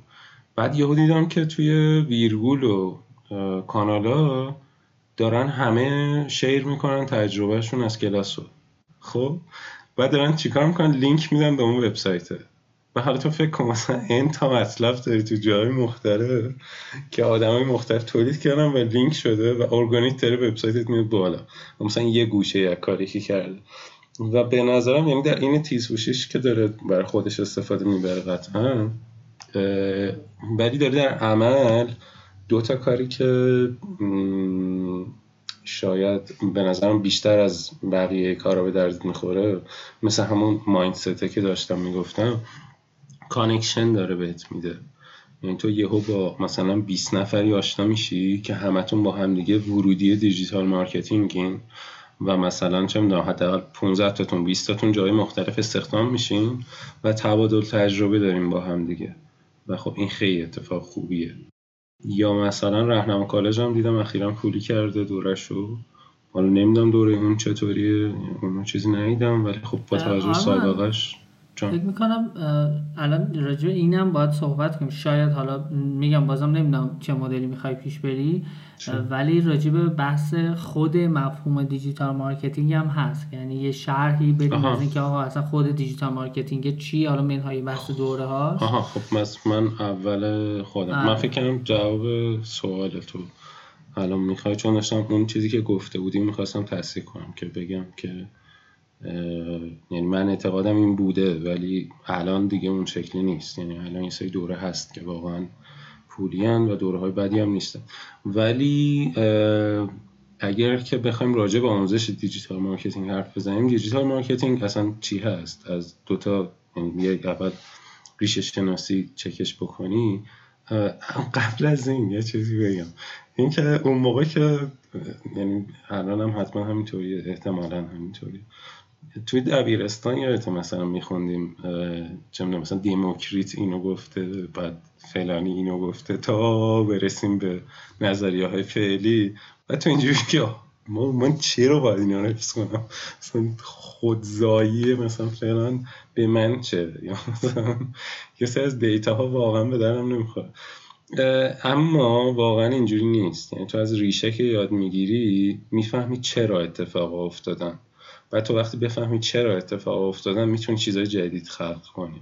بعد یهو دیدم که توی ویرگول و کانالا دارن همه شیر می‌کنن تجربهشون از کلاس رو خب؟ بعد دارن چیکار می‌کنن؟ لینک میدن به اون وبسایته و حالا تو فکر کن مثلا این تا مطلب داری تو جای مختلف که های مختلف تولید کردن و لینک شده و ارگانیک داره وبسایتت میاد بالا. و مثلا یه گوشه یک کاری که کرده. و به نظرم یعنی در این تیز که داره برای خودش استفاده می‌بره قطعا ولی داره در عمل دو تا کاری که شاید به نظرم بیشتر از بقیه کارا به درد می‌خوره. مثل همون mindset ه که داشتم می‌گفتم. connection داره بهت میده. یعنی تو یهو با مثلا 20 نفری آشنا میشی که همتون با همدیگه ورودی digital marketing ین و مثلا چه می‌دونم حداقل 15 تاتون 20 تاتون جای مختلف استخدام میشین و تبادل تجربه داریم با همدیگه و خب این خیلی اتفاق خوبیه. یا مثلا رهنما کالج هم دیدم اخیرا پولی کرده دورشو حالا نمی‌دونم دوره اون چطوریه اون چیزی ندیدم ولی خب با توجه آره. سابقش فکر می‌کنم الان راجع اینم باید صحبت کنیم. شاید حالا میگم بازم نمی‌دونم چه مدلی می‌خوای پیش بری ولی راجع به بحث خود مفهوم digital marketing هم هست. یعنی یه شرحی بدیم از اینکه آقا اصلا خود digital marketing چی؟ حالا منهای بحث دوره هاش آها خب من اول خودم. من آره. فکر کنم جواب سوال تو الان می‌خوای چون داشتم اون چیزی که گفته بودیم می‌خواستم تصدیق کنم که بگم که یعنی من اعتقادم این بوده ولی الان دیگه اون شکلی نیست. یعنی الان این سری دوره هست که واقعا پولیان و دوره های بدی هم نیستن. ولی اگر که بخوایم راجع به آموزش digital marketing حرف بزنیم digital marketing اصلا چی هست؟ از دوتا یعنی اول ریشه شناسی چکش بکنی. قبل از این یه چیزی بگم. این که اون موقع که یعنی الان هم حتما همینطوری احتمالا همینطوری توی دبیرستان یادت مثلا میخوندیم چه مثلا دیموکریت اینو گفته بعد فلانی اینو گفته تا برسیم به نظریه های فعلی. و تو اینجوری که ما من چرا باید اینا رو حفظ کنم؟ مثلا خودزایی مثلا فلان به من چه؟ یا مثلا یه سری از دیتا ها واقعا به درم نمی‌خواد اما واقعا اینجوری نیست. یعنی تو از ریشه که یاد می‌گیری می‌فهمی چرا اتفاق افتادن. و تو وقتی بفهمی چرا اتفاق افتادن می‌تونی چیزای جدید خلق کنی.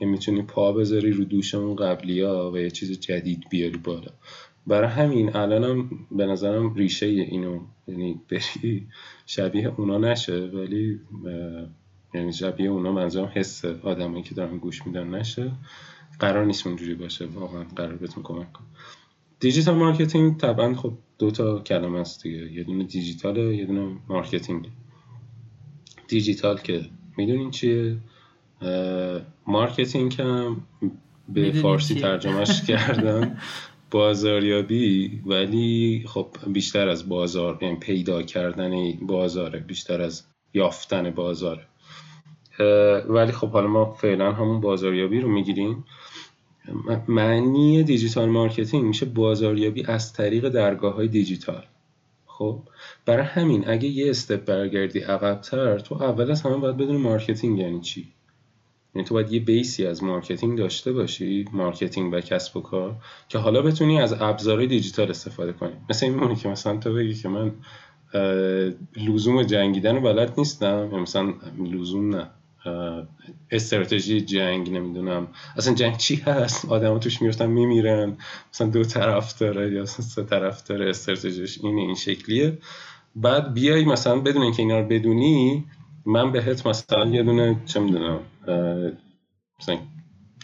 یعنی می‌تونی پا بذاری رو دوش اون قبلی ها و یه چیز جدید بیاری بالا. برای همین الانم به نظرم ریشه اینو یعنی بری شبیه اونا نشه ولی یعنی شبیه اونا منظورم حس آدمایی که دارن گوش میدن نشه. قرار نیست اونجوری باشه. واقعا قرار بهتون کمک کنه digital marketing طبعا خب دو تا کلمه است دیگه. یه دونه دیجیتال یه دونه marketing digital که می‌دونین چیه؟ marketing هم به فارسی ترجمهش کردن بازاریابی ولی خب بیشتر از بازار یعنی پیدا کردن بازاره بیشتر از یافتن بازاره. ولی خب حالا ما فعلا همون بازاریابی رو می‌گیریم. معنی digital marketing میشه بازاریابی از طریق درگاه های دیجیتال. خب؟ برای همین اگه یه step برگردی عقبتر تو اول از همه باید بدونی marketing یعنی چی. یعنی تو باید یه base ی از marketing داشته باشی marketing و کسب و کار که حالا بتونی از ابزارهای دیجیتال استفاده کنی. مثل این که مثلا تو بگی که من لزوم جنگیدن رو بلد نیستم. یا مثلا لزوم نه. استراتژی جنگ نمی‌دونم. اصلا جنگ چی هست؟ آدم توش می‌رفتن میمیرن. مثلا دو طرف داره یا سه طرف داره استراتژیش اینه این شکلیه. بعد بیای مثلا بدون اینکه اینا رو بدونی من بهت مثلا یه دونه چه می‌دونم مثلا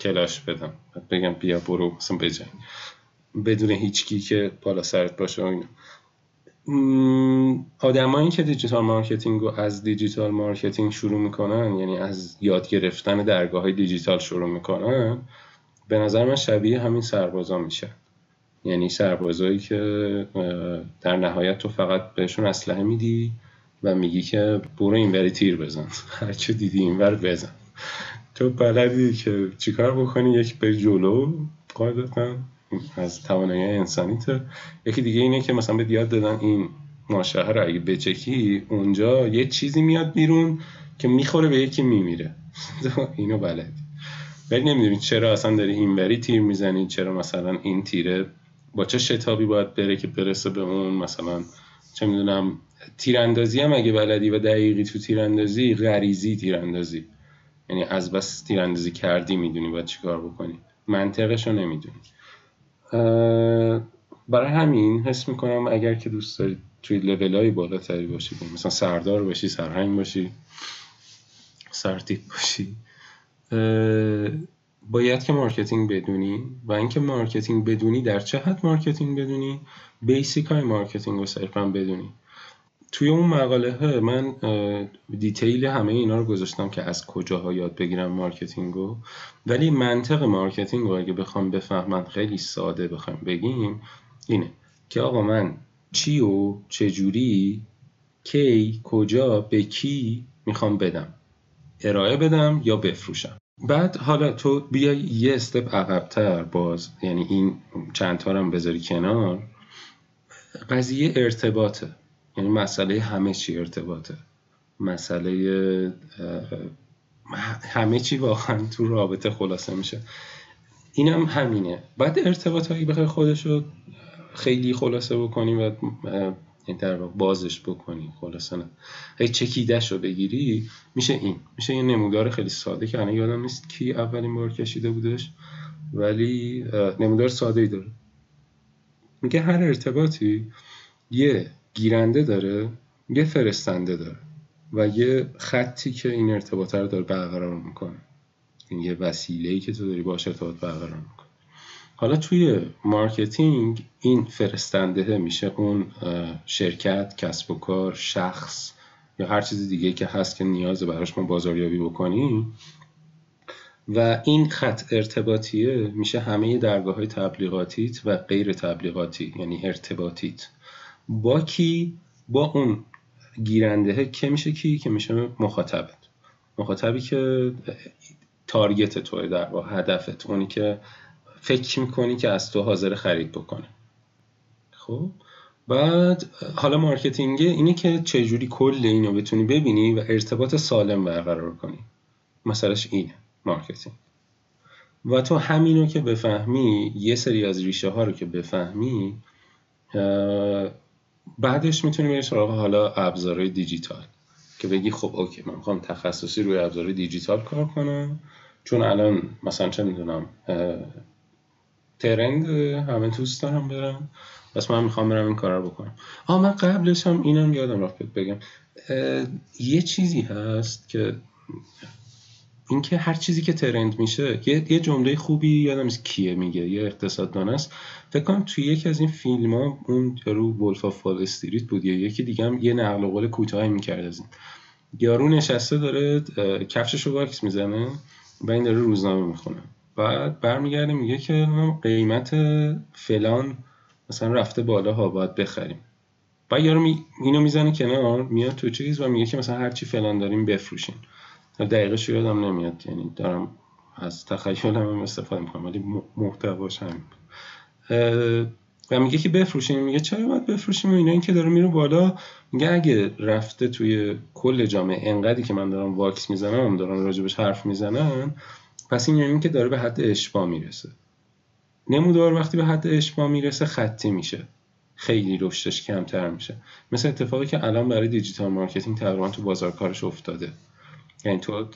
کلاش بدم. بگم بیا برو مثلا بجنگ. بدون هیچکی که بالا سرت باشه و اینا. آدمایی که digital marketing رو از digital marketing شروع می‌کنن یعنی از یاد گرفتن درگاه های دیجیتال شروع می‌کنن به نظر من شبیه همین سربازا میشه یعنی سربازایی که در نهایت تو فقط بهشون اسلحه میدی و میگی که برو اینوری تیر بزن. هرچه دیدی اینور بزن. تو بلدی که چیکار بکنی؟ یک به جلو. قاعدتا از توانایی انسانیت یکی دیگه اینه که مثلا به یاد دادن این ماشه رو اگه بچکی اونجا یه چیزی میاد بیرون که می‌خوره به یکی میمیره. اینو بلدی. ولی نمی‌دونی چرا اصلا داری اینوری تیر می‌زنی چرا مثلا این تیره با چه شتابی باید بره که برسه به اون مثلا چه می‌دونم تیراندازی هم اگه بلدی و دقیقی تو تیراندازی غریزی تیراندازی. یعنی از بس تیراندازی کردی می‌دونی باید چیکار بکنی. منطقش رو نمی‌دونی. برای همین حس می‌کنم اگر که دوست داری توی لول های بالاتری باشی مثلا سردار باشی سرهنگ باشی سرتیپ باشی باید که marketing بدونی و اینکه marketing بدونی در چه حد marketing بدونی basic های marketing رو صرفا بدونی. توی اون مقاله ها من detail همه اینا رو گذاشتم که از کجاها یاد بگیرم marketing رو. ولی منطق marketing رو اگه بخوام بفهمم خیلی ساده بخوام بگیم اینه که آقا من چی و چجوری کی کجا به کی می‌خوام بدم؟ ارائه بدم یا بفروشم؟ بعد حالا تو بیای یه استپ عقبتر باز یعنی این چند تا بذاری کنار. قضیه ارتباطه. یعنی مسئله همه چی ارتباطه. مسئله همه چی واقعا تو رابطه خلاصه میشه. اینم هم همینه. بعد ارتباط هایی بخوای خودش خیلی خلاصه بکنی و این در بازش بکنی. خلاصه نه. هی چکیدش رو بگیری میشه این. میشه یه نمودار خیلی ساده که الان یادم نیست کی اولین بار کشیده بودش ولی نمودار ساده ای داره. میگه هر ارتباطی یه گیرنده داره یه فرستنده داره و یه خطی که این ارتباط رو داره برقرار می‌کنه. این یه وسیله که تو داری باش ارتباط برقرار می‌کنه حالا توی marketing این فرستنده میشه اون شرکت کسب و کار شخص یا هر چیز دیگه که هست که نیاز براش ما بازاریابی بکنیم. و این خط ارتباطیه میشه همه درگاه های تبلیغاتیت و غیر تبلیغاتی یعنی ارتباطیت. با کی؟ با اون گیرنده که میشه کی؟ که میشه مخاطبت. مخاطبی که تارگت توه در واقع هدفت. اونی که فکر می‌کنی که از تو حاضر خرید بکنه. خب بعد حالا marketing اینه که چجوری کل اینو بتونی ببینی و ارتباط سالم برقرار کنی. مسئلهش اینه marketing. و تو همینو که بفهمی یه سری از ریشه ها رو که بفهمی بعدش می‌تونی بری سراغ حالا ابزارهای دیجیتال. که بگی خب OK من می‌خوام تخصصی روی ابزار دیجیتال کار کنم. چون الان مثلا چه می‌دونم trend ه همه دوست دارن برن. پس من می‌خوام برم این کار رو بکنم. آه من قبلش هم اینم یادم رفت بگم. یه چیزی هست که اینکه هر چیزی که trend میشه یه, یه جمله خوبی یادم نیست کیه میگه یه اقتصاددان است. فکر کنم توی یکی از این فیلم ها اون یارو Wolf of Wall Street بود یا یکی دیگه هم یه نقل قول کوتاهی می‌کرد از این. یارو نشسته داره کفشش رو واکس می‌زنه و این داره روزنامه می‌خونه. بعد برمیگرده میگه که قیمت فلان مثلا رفته بالا ها باید بخریم. بعد یارو می... اینو می‌زنه کنار میاد تو چیز و میگه که مثلا هرچی فلان داریم بفروشین. دقیقش یادم نمیاد یعنی دارم از تخیل هم استفاده می‌کنم ولی محتواش همین و میگه که بفروشیم میگه چرا باید بفروشیم؟ و اینا این که داره میره بالا. میگه اگه رفته توی کل جامعه انقدری که من دارم واکس می‌زنم دارم راجبش حرف می‌زنن پس این یعنی که داره به حد اشباع می‌رسه. نمودار وقتی به حد اشباع می‌رسه خطی میشه. خیلی رشدش کمتر میشه. مثل اتفاقی که الان برای digital marketing تقریبا تو بازار کارش افتاده. یعنی تو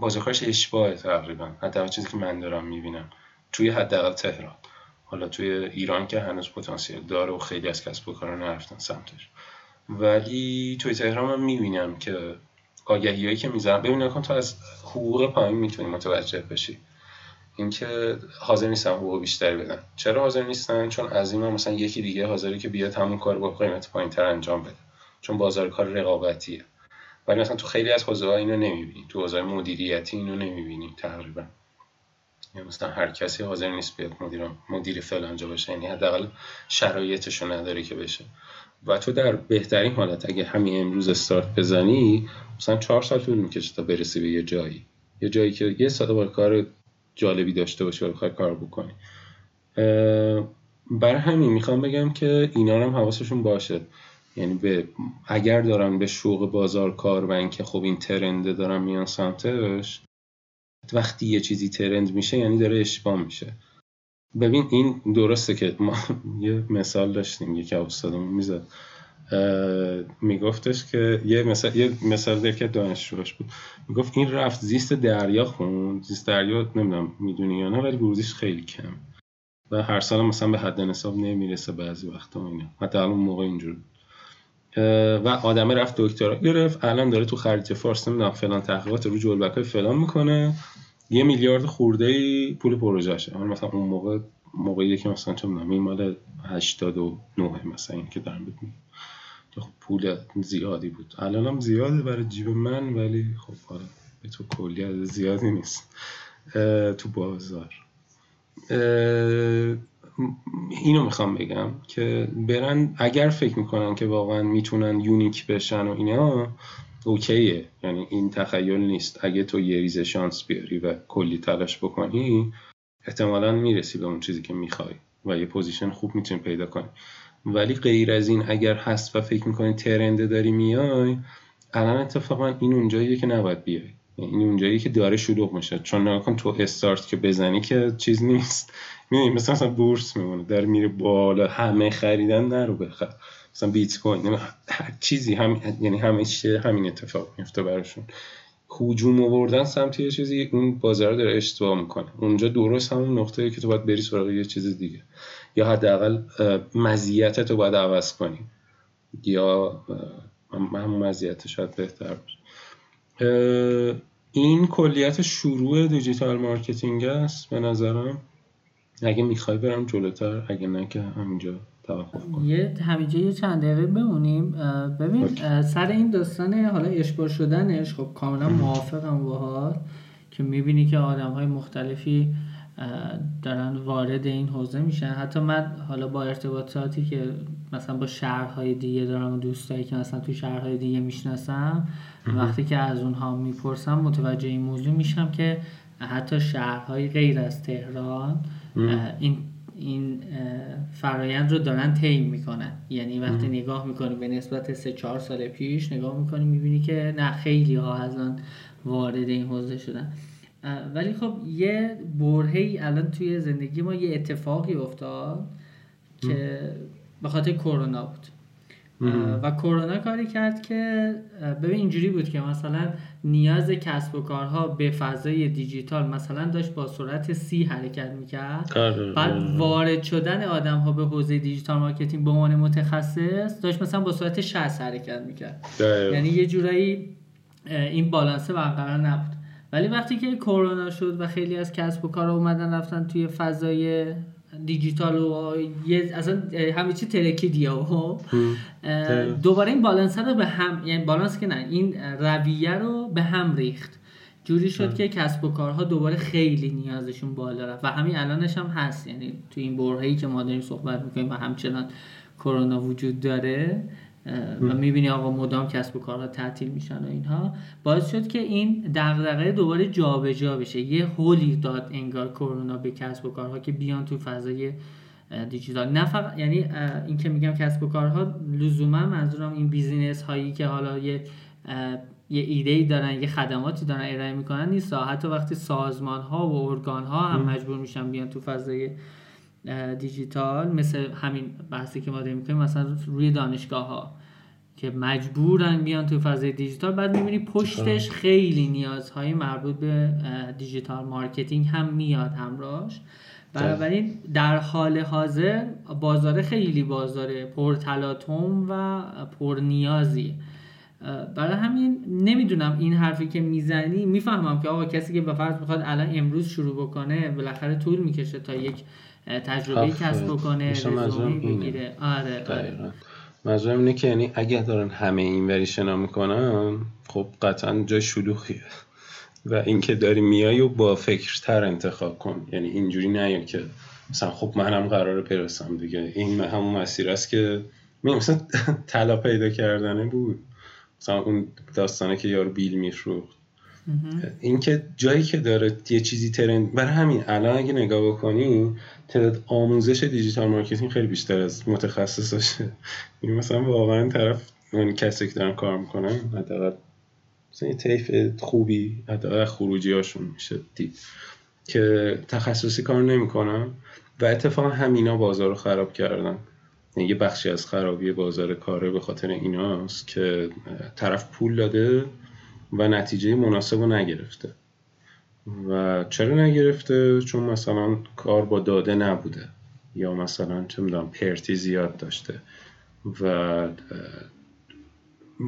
بازار کارش اشباعه تقریبا. حتی چیزی که من دارم می‌بینم. توی حداقل تهران. حالا توی ایران که هنوز پتانسیل داره و خیلی از کسب و کارا نرفتن سمتش. ولی توی تهران من می‌بینم که آگهی هایی که می‌زنم ببین کن تو از حقوق پایین می‌تونی متوجه بشی. اینکه حاضر نیستن حقوق بیشتری بدن. چرا حاضر نیستن؟ چون از این مثلا یکی دیگه حاضری که بیاد همون کار با قیمت پایین تر انجام بده. چون بازار کار رقابتیه. ولی مثلا تو خیلی از حوزه ها اینو نمی‌بینی. تو حوزه مدیریتی اینو نمی‌بینی تقریبا. یعنی مثلا هر کسی حاضر نیست بیاد مدیر مدیر فلانجا باشه. یعنی حداقل شرایطشو نداره که بشه. و تو در بهترین حالت اگه همین امروز استارت بزنی مثلا چهار سال طول می‌کشه تا برسی به یه جایی. یه جایی که یه با کار جالبی داشته باشی و بخوای کار بکنی. برای همین می‌خوام بگم که اینا هم حواسشون باشه. یعنی به اگر دارن به شوق بازار کار و اینکه خب این ترنده دارن میان سمتش وقتی یه چیزی ترند میشه یعنی داره اشباه میشه. ببین این درسته که ما یه مثال داشتیم یکی استادمون می‌زد. میگفتش که یه مثال یه مثال که دانشجوش بود. می‌گفت این رفت زیست دریا خون زیست دریا نمی‌دونم می‌دونی یا نه ولی ورودیش خیلی کم. و هر سال مثلا به حد نصاب نمی‌رسه بعضی وقتا اینا. حتی الان موقع اینجور و آدمه رفت دکترا گرفت. الان داره تو خرید فارس نمی‌دونم فلان تحقیقات رو جلبک های فلان می‌کنه. یه میلیارد خورده ای پول پروژهشه. مثلا اون موقع موقعی که مثلا چه این مال 89 مثلا این که دارم بهت خب پول زیادی بود. الان هم زیاده برای جیب من ولی خب حالا به تو کلی زیادی نیست. تو بازار. اینو می‌خوام بگم که برن اگر فکر می‌کنن که واقعا می‌تونن یونیک بشن و اینا OK ه. یعنی این تخیل نیست. اگه تو یه ریزه شانس بیاری و کلی تلاش بکنی احتمالا می‌رسی به اون چیزی که می‌خوای و یه position خوب می‌تونی پیدا کنی. ولی غیر از این اگر هست و فکر می‌کنی trend ه داری میای الان اتفاقا این اونجاییه که نباید بیای. این اونجایی که داره شلوغ میشه. چون نکن تو استارت که بزنی که چیز نیست. می‌دونی مثلا مثلا بورس میمونه. در میره بالا. همه خریدن نرو بخر. مثلا بیت کوین یعنی هر چیزی هم یعنی همیشه همین اتفاق میفته براشون. هجوم آوردن سمت یه چیزی اون بازار داره اشباع می‌کنه. اونجا درست همون نقطه که تو باید بری سراغ یه چیز دیگه. یا حداقل مزیت تو باید عوض کنی. یا همون مزیت شاید بهتر باشه. این کلیت شروع digital marketing است به نظرم. اگه می‌خوای برم جلوتر اگه نه که همینجا. توقف یه همینجا یه چند دقیقه بمونیم. ببین سر این داستان حالا اشبار شدنش خب کاملا موافقم باهات که می‌بینی که آدم های مختلفی دارن وارد این حوزه میشن. حتی من حالا با ارتباطاتی که مثلا با شهرهای دیگه دارم و دوستایی که مثلا تو شهرهای دیگه می‌شناسم وقتی که از اونها می‌پرسم متوجه این موضوع میشم که حتی شهرهای غیر از تهران این این فرایند رو دارن طی می‌کنن. یعنی وقتی نگاه می‌کنی به نسبت سه چهار سال پیش نگاه می‌کنی می‌بینی که نه خیلی ها از آن وارد این حوزه شدن. ولی خب یه برهی الان توی زندگی ما یه اتفاقی افتاد که به خاطر کرونا بود. و کرونا کاری کرد که ببین اینجوری بود که مثلا نیاز کسب و کارها به فضای دیجیتال مثلا داشت با سرعت سی حرکت می‌کرد. آره، بعد آره. وارد شدن آدم ها به حوزه digital marketing به عنوان متخصص داشت مثلا با سرعت 60 حرکت می‌کرد. یعنی یه جورایی این بالانسه برقرار نبود. ولی وقتی که کرونا شد و خیلی از کسب و کار اومدن رفتن توی فضای دیجیتال و یه اصلا همه چی ترکید و دوباره این بالانس رو به هم یعنی بالانس که نه این رویه رو به هم ریخت. جوری شد که کسب و کارها دوباره خیلی نیازشون بالا رفت و همین الانش هم هست. یعنی تو این برهه‌ای که ما داریم صحبت می‌کنیم و همچنان کرونا وجود داره و می‌بینی آقا مدام کسب و کارها تعطیل میشن و اینها. باعث شد که این دغدغه دوباره جابجا بشه. یه هولی داد انگار کرونا به کسب و کارها که بیان تو فضای دیجیتال. نه فقط یعنی این که میگم کسب و کارها لزوما منظورم این business هایی که حالا یه یه ایده ای دارن یه خدماتی دارن ارائه می‌کنن نیست. حتی وقتی سازمان ها و ارگان ها هم مجبور میشن بیان تو فضای دیجیتال مثل همین بحثی که ما داریم می‌کنیم مثلا روی دانشگاه ها که مجبورن بیان تو فضای دیجیتال بعد می‌بینی پشتش خیلی نیازهای مربوط به digital marketing هم میاد همراهش. بنابراین در حال حاضر بازار خیلی بازار پرتلاطم و پرنیازی برای همین نمی‌دونم این حرفی که می‌زنی می‌فهمم که آقا کسی که به فرض می‌خواد الان امروز شروع بکنه بالاخره طول می‌کشه تا یک تجربه کسب بکنه رزومه بگیره. آره, آره. اینه که یعنی اگه دارن همه این وری شنا می‌کنن خب قطعا جای شلوغیه. و اینکه داری میای و با فکرتر انتخاب کن. یعنی اینجوری نه که مثلا خب منم قراره برسم دیگه. این همون مسیر است که مثلا طلا پیدا کردنه بود. مثلا اون داستانه که یارو بیل میفروخت. اینکه جایی که داره یه چیزی trend برای همین الان اگه نگاه بکنی تعداد آموزش digital marketing خیلی بیشتر از متخصصاشه یعنی مثلا واقعا طرف اون کسی که دارن کار می‌کنن حداقل مثلا یه طیف خوبی حداقل خروجی هاشون میشه دید که تخصصی کار نمی‌کنن و اتفاقا همینا بازار رو خراب کردن. یعنی یه بخشی از خرابی بازار کاره به خاطر ایناست که طرف پول داده و نتیجه مناسب رو نگرفته. و چرا نگرفته؟ چون مثلا کار با داده نبوده. یا مثلا چه می‌دونم پرتی زیاد داشته. و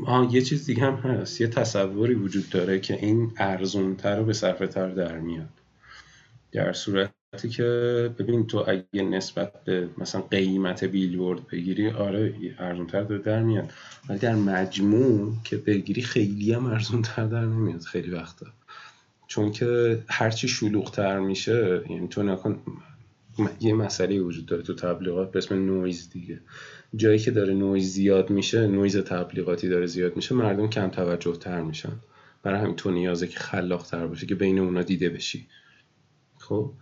آه یه چیز دیگه هم هست. یه تصوری وجود داره که این ارزونتر و به صرفه تر در میاد. در صورتی که ببین تو اگه نسبت به مثلا قیمت بیلبورد بگیری آره ارزونتر در میاد. ولی در مجموع که بگیری خیلی هم ارزونتر در نمیاد خیلی وقتا. چون که هرچی شلوغتر میشه یعنی تو نکن یه مسئله وجود داره تو تبلیغات به اسم نویز دیگه. جایی که داره نویز زیاد میشه نویز تبلیغاتی داره زیاد میشه مردم کم توجه تر میشن. برای همین تو نیازه که خلاق تر باشه که بین اونا دیده بشی. خب؟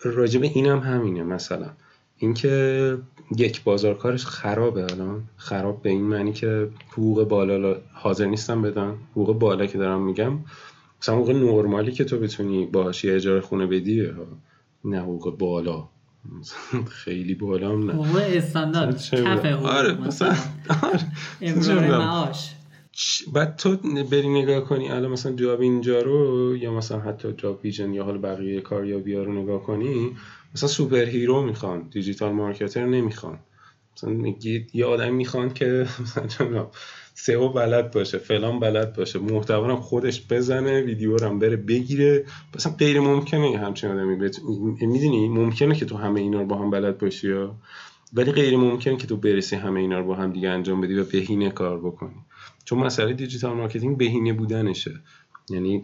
راجب اینم هم همینه مثلا. اینکه یک بازار کارش خرابه الان. خراب به این معنی که حقوق بالا حاضر نیستن بدن. حقوق بالا که دارم میگم. مثلا حقوق نرمالی که تو بتونی باهاش یه اجاره خونه بدی نه حقوق بالا. خیلی بالا هم نه. حقوق استاندارد. کف حقوق آره مثلا. آره. معاش. بعد تو بری نگاه کنی الان مثلا جابینجا رو یا مثلا حتی جاب ویژن یا حال بقیه کاریابی ها رو نگاه کنی مثلا superhero می‌خوان digital marketer نمی‌خوان. مثلا میگید یه آدم می‌خوان که مثلا SEO بلد باشه فلان بلد باشه محتوا خودش بزنه ویدیو رو هم بره بگیره. مثلا غیر ممکنه همچین آدمی بت... می‌دونی؟ ممکنه که تو همه اینا رو با هم بلد باشی یا؟ ولی غیر ممکنه که تو برسی همه اینا رو با هم دیگه انجام بدی و بهینه کار بکنی. چون مسئله digital marketing بهینه بودنشه. یعنی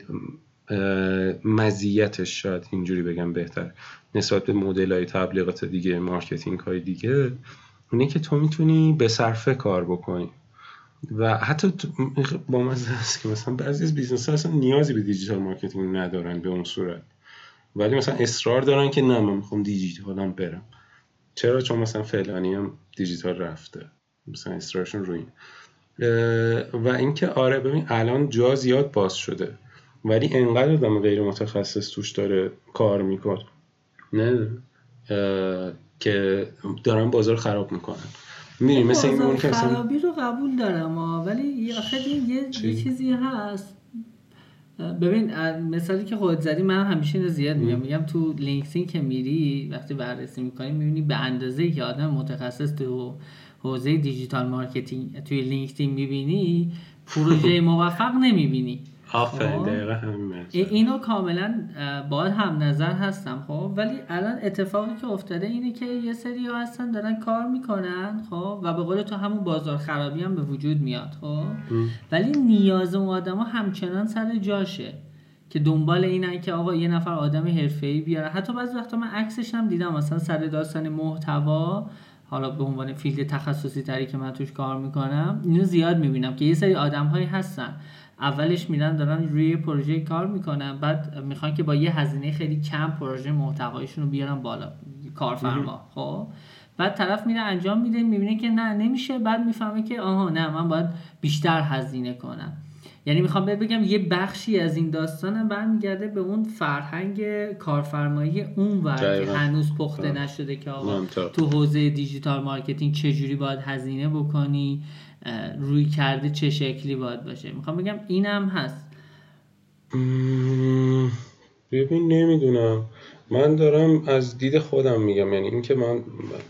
مزیتش شاید اینجوری بگم بهتر. نسبت به مدل های تبلیغات دیگه marketing های دیگه اینه که تو می‌تونی به صرفه کار بکنی. و حتی با مزه هست که مثلا بعضی از business ها اصلا نیازی به digital marketing ندارن به اون صورت. ولی مثلا اصرار دارن که نه من می‌خوام دیجیتالم برم. چرا؟ چون مثلا فلانی هم دیجیتال رفته. مثلا اصرارشون روی و اینکه آره ببین الان جا زیاد باز شده ولی انقدر آدم غیر متخصص توش داره کار می‌کنه. نه؟ که دارن بازار خراب می‌کنن. میریم مثل این ممکن خرابی رو قبول دارم ولی آخه یه, یه چیزی هست. ببین مثالی که خود زدی من همیشه اینو زیاد میگم. میگم تو لینکدین که میری وقتی بررسی می‌کنی می‌بینی به اندازه که آدم متخصص تو حوزه digital marketing توی لینکدین می‌بینی پروژه موفق نمی‌بینی. آفرین خب؟ دقیقا همین اینو کاملا باید هم نظر هستم خب. ولی الان اتفاقی که افتاده اینه که یه سری ها هستن دارن کار می‌کنن خب. و به قول تو همون بازار خرابی هم به وجود میاد خب. ولی نیاز اون آدم ها همچنان سر جاشه که دنبال اینن که آقا یه نفر آدم حرفه‌ای بیاره. حتی بعضی وقتا من عکسش هم دیدم مثلا سر داستان محتوا حالا به عنوان فیلد تخصصی تری که من توش کار می‌کنم اینو زیاد می‌بینم که یه سری آدم هایی هستن. اولش میرن دارن روی پروژه کار می‌کنن بعد می‌خوان که با یه هزینه خیلی کم پروژه محتوایشون رو بیارن بالا کارفرما خب؟ بعد طرف میره انجام میده می‌بینه که نه نمیشه. بعد می‌فهمه که آها نه من باید بیشتر هزینه کنم. یعنی می‌خوام بگم یه بخشی از این داستانم برمیگرده به اون فرهنگ کارفرمایی اون ور که هنوز پخته نشده که آقا تو حوزه digital marketing چجوری باید هزینه بکنی؟ رویکرده چه شکلی باید باشه. می‌خوام بگم اینم هست. ببین نمی‌دونم. من دارم از دید خودم میگم. یعنی اینکه من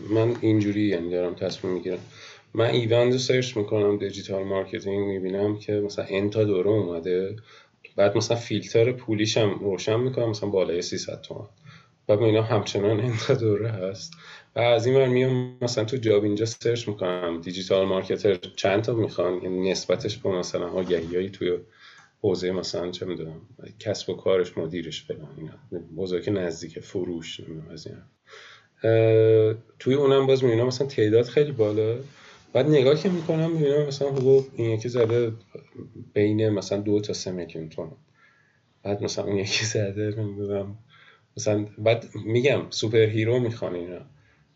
من اینجوری یعنی دارم تصمیم می‌گیرم. من ایوند رو سرچ می‌کنم digital marketing می‌بینم که مثلا n تا دوره اومده. بعد مثلا فیلتر پولیشم روشن می‌کنم مثلا بالای 300 تومن و اینا همچنان n تا دوره هست. و از این میام مثلا تو جاب اینجا سرچ می‌کنم. دیجیتال مارکتر چند تا می‌خوان؟ یعنی نسبتش با مثلا آگهیایی توی حوزه مثلا چه می‌دونم کسب و کارش مدیرش فلان اینا. بزرگ نزدیک فروش از این توی اونم باز می‌بینم مثلا تعداد خیلی بالا. بعد نگاه که می‌کنم می‌بینم مثلا حقوق این یکی زده بین مثلا دو تا سه میلیون تومن بعد مثلا اون یکی زده نمی‌دونم. مثلا بعد میگم superhero می‌خوان اینا.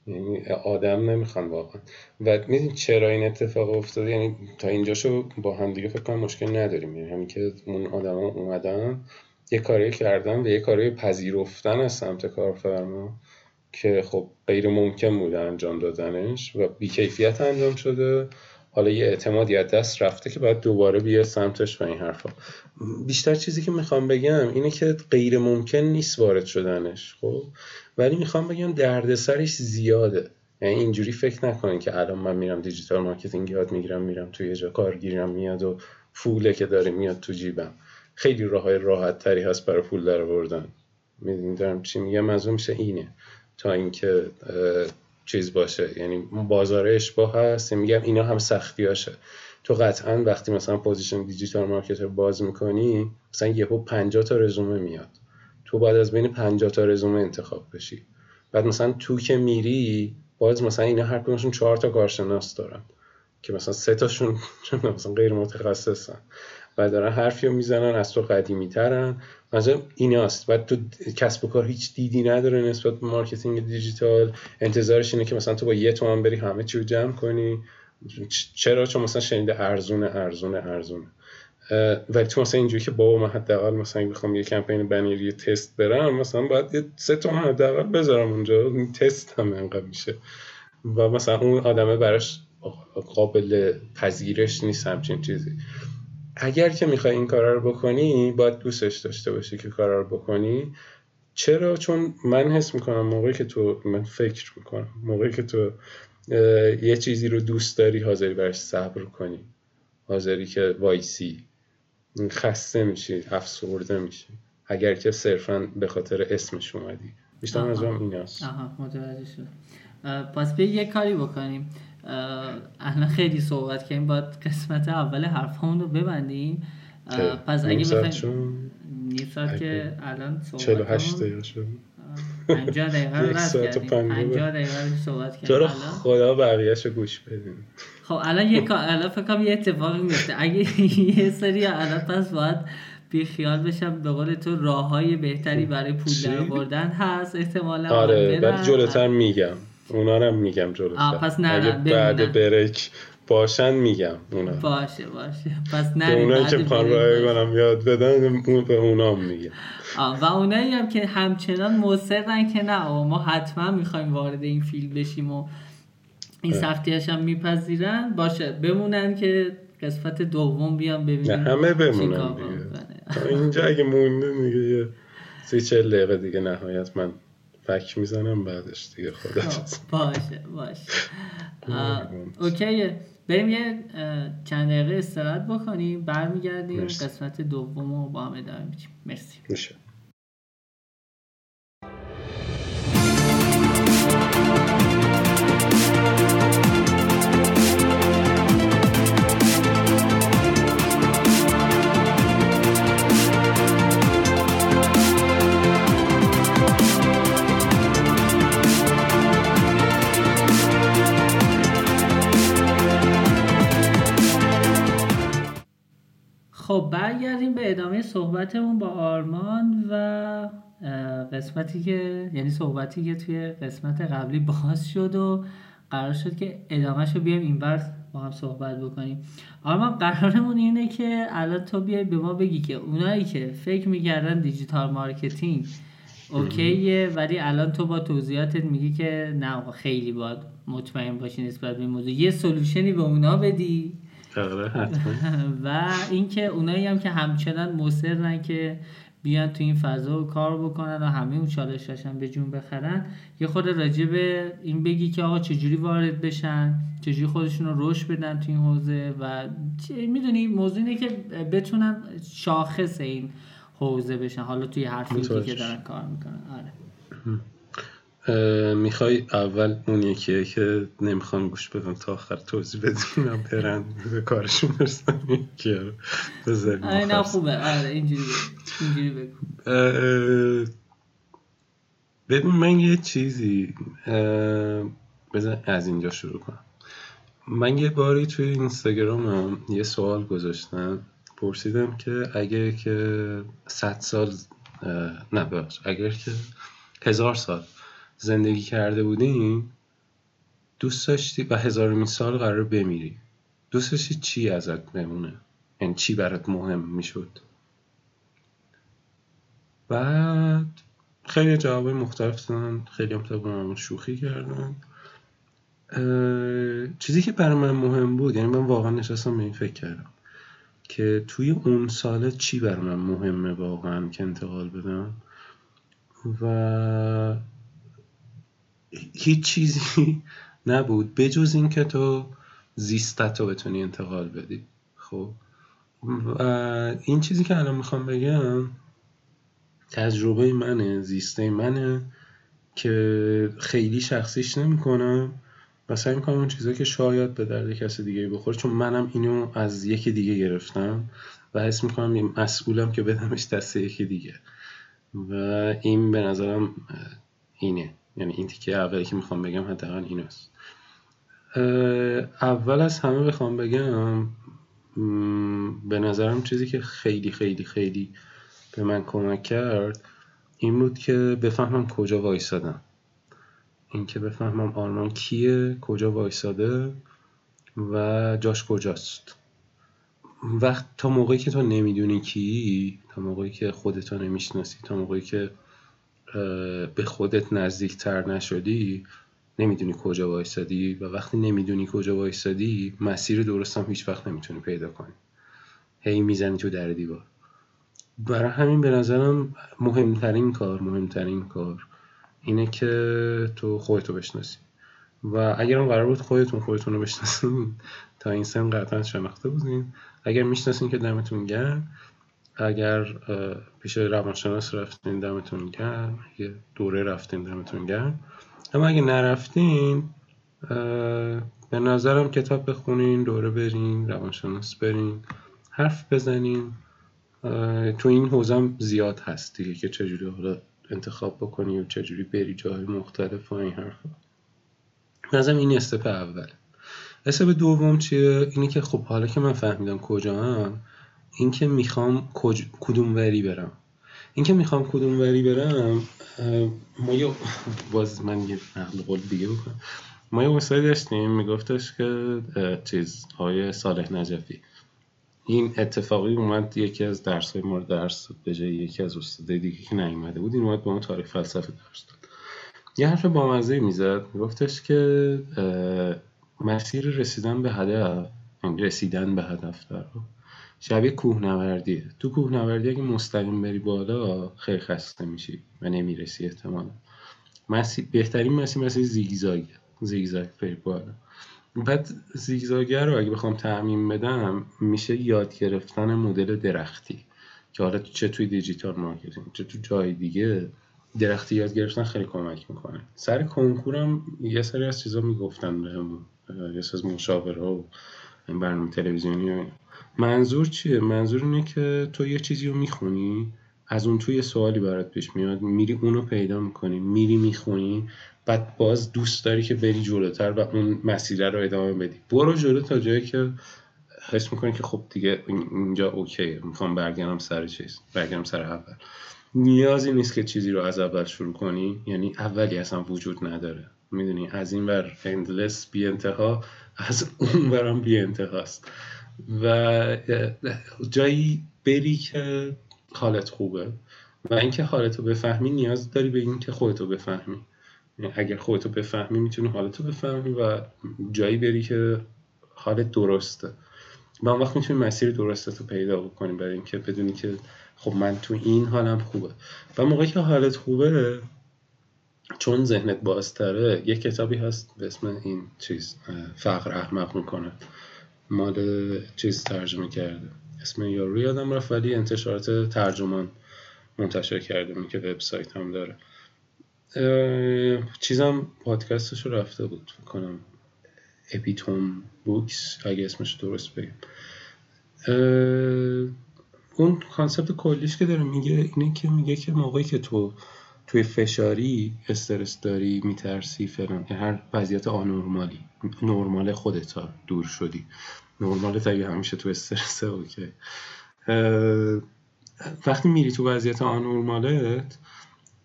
یعنی آدم نمی‌خوان واقعا. و می‌دونی چرا این اتفاق افتاده یعنی تا اینجاشو با هم دیگه فکر کنم مشکل نداریم. یعنی همین که اون آدما اومدن یه کاری کردن و یه کاری پذیرفتن از سمت کارفرما که خب غیر ممکن بوده انجام دادنش و بیکیفیت انجام شده. حالا یه اعتمادی از دست رفته که باید دوباره بیاد سمتش و این حرفا. بیشتر چیزی که می‌خوام بگم اینه که غیر ممکن نیست وارد شدنش خب؟ ولی می‌خوام بگم دردسرش زیاده. یعنی اینجوری فکر نکنین که الان من میرم digital marketing یاد می‌گیرم میرم توی جا کار گیرم میاد و پوله که داره میاد تو جیبم. خیلی راه های راحت تری هست برای پول در آوردن. می‌دونی دارم چی میگم؟ از میشه اینه. تا اینکه چیز باشه. یعنی بازار اشباع هست میگم اینا هم سختی هاشه تو قطعا وقتی مثلا position digital marketer باز می‌کنی مثلا یهو 50 تا رزومه میاد. تو باید از بین 50 تا رزومه انتخاب بشی. بعد مثلا تو که میری باز مثلا اینا هر کدومشون چهار تا کارشناس دارن که مثلا سه تاشون مثلا غیر متخصصن. و دارن حرفی رو می‌زنن از تو قدیمی ترن مثلا ایناست. و تو کسب و کار هیچ دیدی نداره نسبت به marketing دیجیتال. انتظارش اینه که مثلا تو با یه تومن بری همه چی رو جمع کنی. چرا؟ چون مثلا شنیده ارزونه ارزونه ارزونه. ولی تو مثلا اینجوری که بابا من حداقل مثلا بخوام یه کمپین بنری تست برم مثلا باید یه سه تومن حداقل بذارم اونجا. تست هم انقدر میشه. و مثلا اون آدمه براش قابل پذیرش نیست همچین چیزی. اگر که می‌خوای این کارا رو بکنی باید دوستش داشته باشی که کارا رو بکنی. چرا؟ چون من حس می‌کنم موقعی که تو من فکر می‌کنم موقعی که تو یه چیزی رو دوست داری حاضری برش صبر کنی. حاضری که وایسی. خسته میشی افسرده میشی. اگر که صرفا به خاطر اسمش اومدی. بیشتر از اون ایناست. آها متوجه شد پس بیا یه کاری بکنیم. الان خیلی صحبت کردیم. باید قسمت اول حرفمون رو ببندیم پس اگه بخوایم نیم ساعت که الان صحبت 48 دقیقه شد. 50 دقیقه رو رد کردیم. 50 دقیقه. رو صحبت کردیم. خدا بقیهش رو گوش بدیم خب الان یه الان فکر کنم یه اتفاقی میفته. اگه یه سری الان پس باید بی خیال بشم به قول تو راه های بهتری برای پول در بردن هست احتمالا آره ولی جلوتر میگم. اونا رو میگم جلوتر. پس نه نه بعد بریک باشن میگم اونا. باشه باشه. پس نه اونایی که پان کنم یاد بدن به اونا میگم. و اونایی هم که همچنان مصرن که نه. ما حتما می‌خوایم وارد این فیلم بشیم و این سختیاش هم میپذیرن. باشه بمونن که قسمت دوم بیام ببینیم همه بمونن دیگه. اینجا اگه مونده دیگه یه سی چل دقیقه دیگه نهایت من فک می‌زنم بعدش دیگه خدا خب، باشه باشه. اوکی بریم یه چند دقیقه استراحت بکنیم برمیگردیم قسمت دوم رو با هم ادامه میدیم. مرسی. خب برگردیم به ادامه صحبتمون با آرمان و قسمتی که یعنی صحبتی که توی قسمت قبلی باز شد و قرار شد که ادامهش رو بیایم این بار با هم صحبت بکنیم. آرمان قرارمون اینه که الان تو بیای به ما بگی که اونایی که فکر می‌کردن digital marketing okay ه ولی الان تو با توضیحاتت میگی که نه خیلی باید مطمئن باشی نسبت به موضوع. یه solution ی به اونا بدی. و اینکه اونایی هم که همچنان مصرن که بیان تو این فضا و کار بکنن و همه اون چالشاشن به جون بخرن یه خود راجع به این بگی که آقا چجوری وارد بشن چجوری خودشون رو رشد بدن تو این حوزه و می‌دونی موضوع اینه که بتونن شاخص این حوزه بشن. حالا توی هر فیلدی که دارن کار می‌کنن. آره. می‌خوای اول اون یکیه که نمی‌خوام گوش بدم تا آخر توضیح بدیم برن به کارشون برسن یکی بذاریم نه خوبه. آره اینجوری اینجوری بگو. ببین من یه چیزی بذار از اینجا شروع کنم. من یه باری توی اینستاگرامم یه سوال گذاشتم. پرسیدم که اگه که صد سال نه اگر که هزار سال زندگی کرده بودیم دوست داشتی و هزار سال قرار بمیری. دوست داشتی چی ازت بمونه؟ یعنی چی برات مهم می‌شد؟ بعد خیلی جواب مختلف دادن خیلی هم تا شوخی کردن. چیزی که برای من مهم بود یعنی من واقعا نشستم به این فکر کردم که توی اون سال چی برای من مهمه واقعا که انتقال بدم؟ و هیچ چیزی نبود. بجز اینکه تو زیستت رو بتونی انتقال بدی. خب. و این چیزی که الان می‌خوام بگم تجربه منه زیسته منه که خیلی شخصیش نمی‌کنم. و سعی می‌کنم اون چیزایی که شاید به درد کسی دیگه بخوره چون منم اینو از یکی دیگه گرفتم و حس می‌کنم مسئولم که بدمش دست یکی دیگه. و این به نظرم اینه. یعنی این تیکه اولی که می‌خوام بگم حداقل ایناست. اول از همه بخوام بگم به نظرم چیزی که خیلی خیلی خیلی به من کمک کرد این بود که بفهمم کجا وایسادم. اینکه بفهمم آرمان کیه کجا وایساده و جاش کجاست. وقت تا موقعی که تو نمی‌دونی کی تا موقعی که خودتو نمی‌شناسی تا موقعی که به خودت نزدیکتر نشدی نمی‌دونی کجا وایسادی و وقتی نمی‌دونی کجا وایسادی مسیر درست هم هیچ وقت نمی‌تونی پیدا کنی. هی می‌زنی تو در دیوار. برای همین به نظرم مهمترین کار مهمترین کار اینه که تو خودتو بشناسی. و اگر قرار بود خودتون خودتون رو بشناسین تا این سن قطعا شناخته بودین. اگر می‌شناسین که دمتون گرم اگر پیش روانشناس رفتین دمتون گرم. یه دوره رفتین دمتون گرم. اما اگه نرفتین به نظرم کتاب بخونین دوره برین روانشناس برین حرف بزنین. تو این حوزم زیاد هست دیگه که چجوری حالا انتخاب بکنی و چجوری بری جاهای مختلف و این حرفا. نظرم این استپ اول استپ دوم چیه؟ اینی که خب حالا که من فهمیدم کجا هم اینکه می‌خوام کدوم وری برم. اینکه می‌خوام کدوم وری برم ما یه باز من یه نقل قول دیگه بکنم. ما یه استادی داشتیم میگفتش که چیز های صالح نجفی. این اتفاقی اومد یکی از درس های ما درس به جای یکی از استادای دیگه که نیومده بود این اومد به ما تاریخ فلسفه درس داد. یه حرف با مزه می‌زد میگفتش که مسیر رسیدن به هدف یعنی رسیدن به هدف در شبیه کوهنوردیه تو کوهنوردی اگه مستقیم بری بالا خیلی خسته میشی و نمی‌رسی احتمالا. مسی... بهترین مسیر مسیر زیگزاگ. زیگزاگ بری بالا. بعد زیگزاگ رو اگه بخوام تعمیم بدم میشه یاد گرفتن مدل درختی. که حالا چه توی digital marketing چه تو جای دیگه درختی یاد گرفتن خیلی کمک می‌کنه. سر کنکورم یه سری از چیزا می‌گفتن بهمون. یه سری از مشاوره و این برنامه تلویزیونی منظور چیه؟ منظور اینه که تو یه چیزی رو می‌خونی از اون توی سوالی برات پیش میاد میری اونو پیدا می‌کنی میری می‌خونی بعد باز دوست داری که بری جلوتر و اون مسیر رو ادامه بدی. برو جلو تا جایی که حس می‌کنی که خب دیگه اینجا اوکیه می‌خوام برگردم سر چیز برگردم سر اول. نیازی نیست که چیزی رو از اول شروع کنی یعنی اولی اصلا وجود نداره. می‌دونی؟ از این ور اندلس بی انتها از اون برم بی انتهاست و جایی بری که حالت خوبه و اینکه حالتو بفهمی نیاز داری به اینکه خودتو بفهمی. یعنی اگر خودتو بفهمی می‌تونی حالتو بفهمی و جایی بری که حالت درسته. و اون وقت می‌تونی مسیر درستت رو پیدا بکنی برای اینکه بدونی که خب من تو این حالم خوبه. و موقعی که حالت خوبه چون ذهنت بازتره یه کتابی هست به اسم این چیز فقر احمق می‌کنه. مال چیز ترجمه کرده. اسم یارو یادم رفت ولی انتشارات ترجمان منتشر کرده که وبسایت هم داره. چیزم پادکستش رو رفته بود کنم اپیتوم بوکس اگه اسمش درست بگم. اون concept کلیش که داره میگه اینه که میگه که موقعی که تو توی فشاری استرس داری میترسی فلان. هر وضعیت آنورمالی نرمال خودت دور شدی. نرمالت اگه همیشه تو استرسه okay. وقتی میری تو وضعیت آنورمالت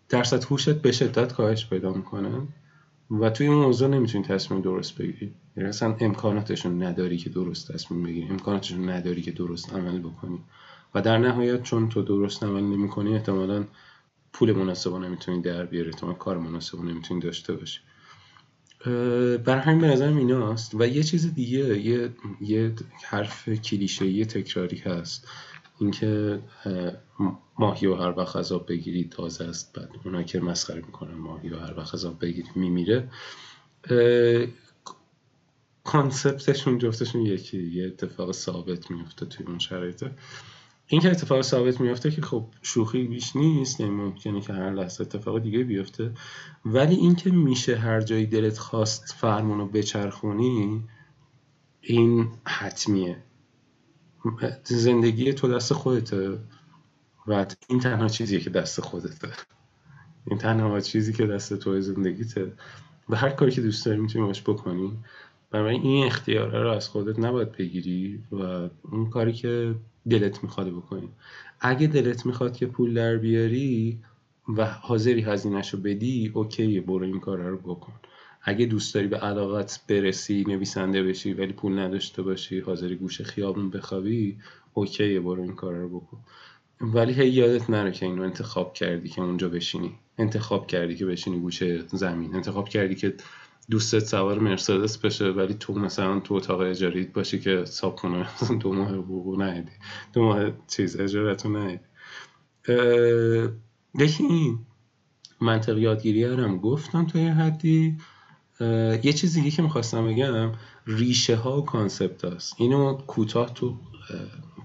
درصد هوشت به شدت کاهش پیدا می‌کنه و توی اون موضوع نمی‌تونی تصمیم درست بگیری. یعنی اصلا امکاناتشو نداری که درست تصمیم بگیری. امکاناتشو نداری که درست عمل بکنی. و در نهایت چون تو درست عمل نمی کنی احتمالا پول مناسب نمی‌تونی در بیاری احتمال کار مناسب نمی‌تونی داشته باشی. بر همین به نظرم ایناست. و یه چیز دیگه یه, یه حرف کلیشه یه تکراری هست. اینکه ماهی و هر وقت عذاب بگیری تازه است. بعد اونا که مسخره می‌کنن ماهی و هر وقت عذاب بگیری میمیره. کانسپتشون جفتشون یکی یه اتفاق ثابت میفته توی اون شرایطه. این که اتفاق ثابت میفته که خب شوخی بیش نیست یعنی ممکنه که هر لحظه اتفاق دیگه بیفته. ولی اینکه میشه هر جایی دلت خواست فرمونو بچرخونی این حتمیه. زندگی تو دست خودته و این تنها چیزیه که دست خودته. این تنها چیزی که دست تو زندگیته. و هر کاری که دوست داری می‌تونی باش بکنی. برای این اختیاره رو از خودت نباید بگیری و اون کاری که دلت می‌خواد بکنی. اگه دلت می‌خواد که پول در بیاری و حاضری هزینهشو بدی okay برو این کار رو بکن. اگه دوست داری به علاقت برسی نویسنده بشی ولی پول نداشته باشی حاضری گوشه خیابون بخوابی okay برو این کار رو بکن. ولی هی یادت نره که اینو انتخاب کردی که اونجا بشینی. انتخاب کردی که بشینی گوشه زمین. انتخاب کردی که دوستت سوار مرسدس بشه ولی تو مثلا تو اتاق اجاره‌ای باشی که صاب‌خونه دو ماه حقوق ندی دو ماه چیز اجارتو ندی یکی این منطق یادگیری هم گفتم تا یه حدی. یه چیز دیگه که می‌خواستم بگم ریشه ها و کانسپت هست اینو کوتاه تو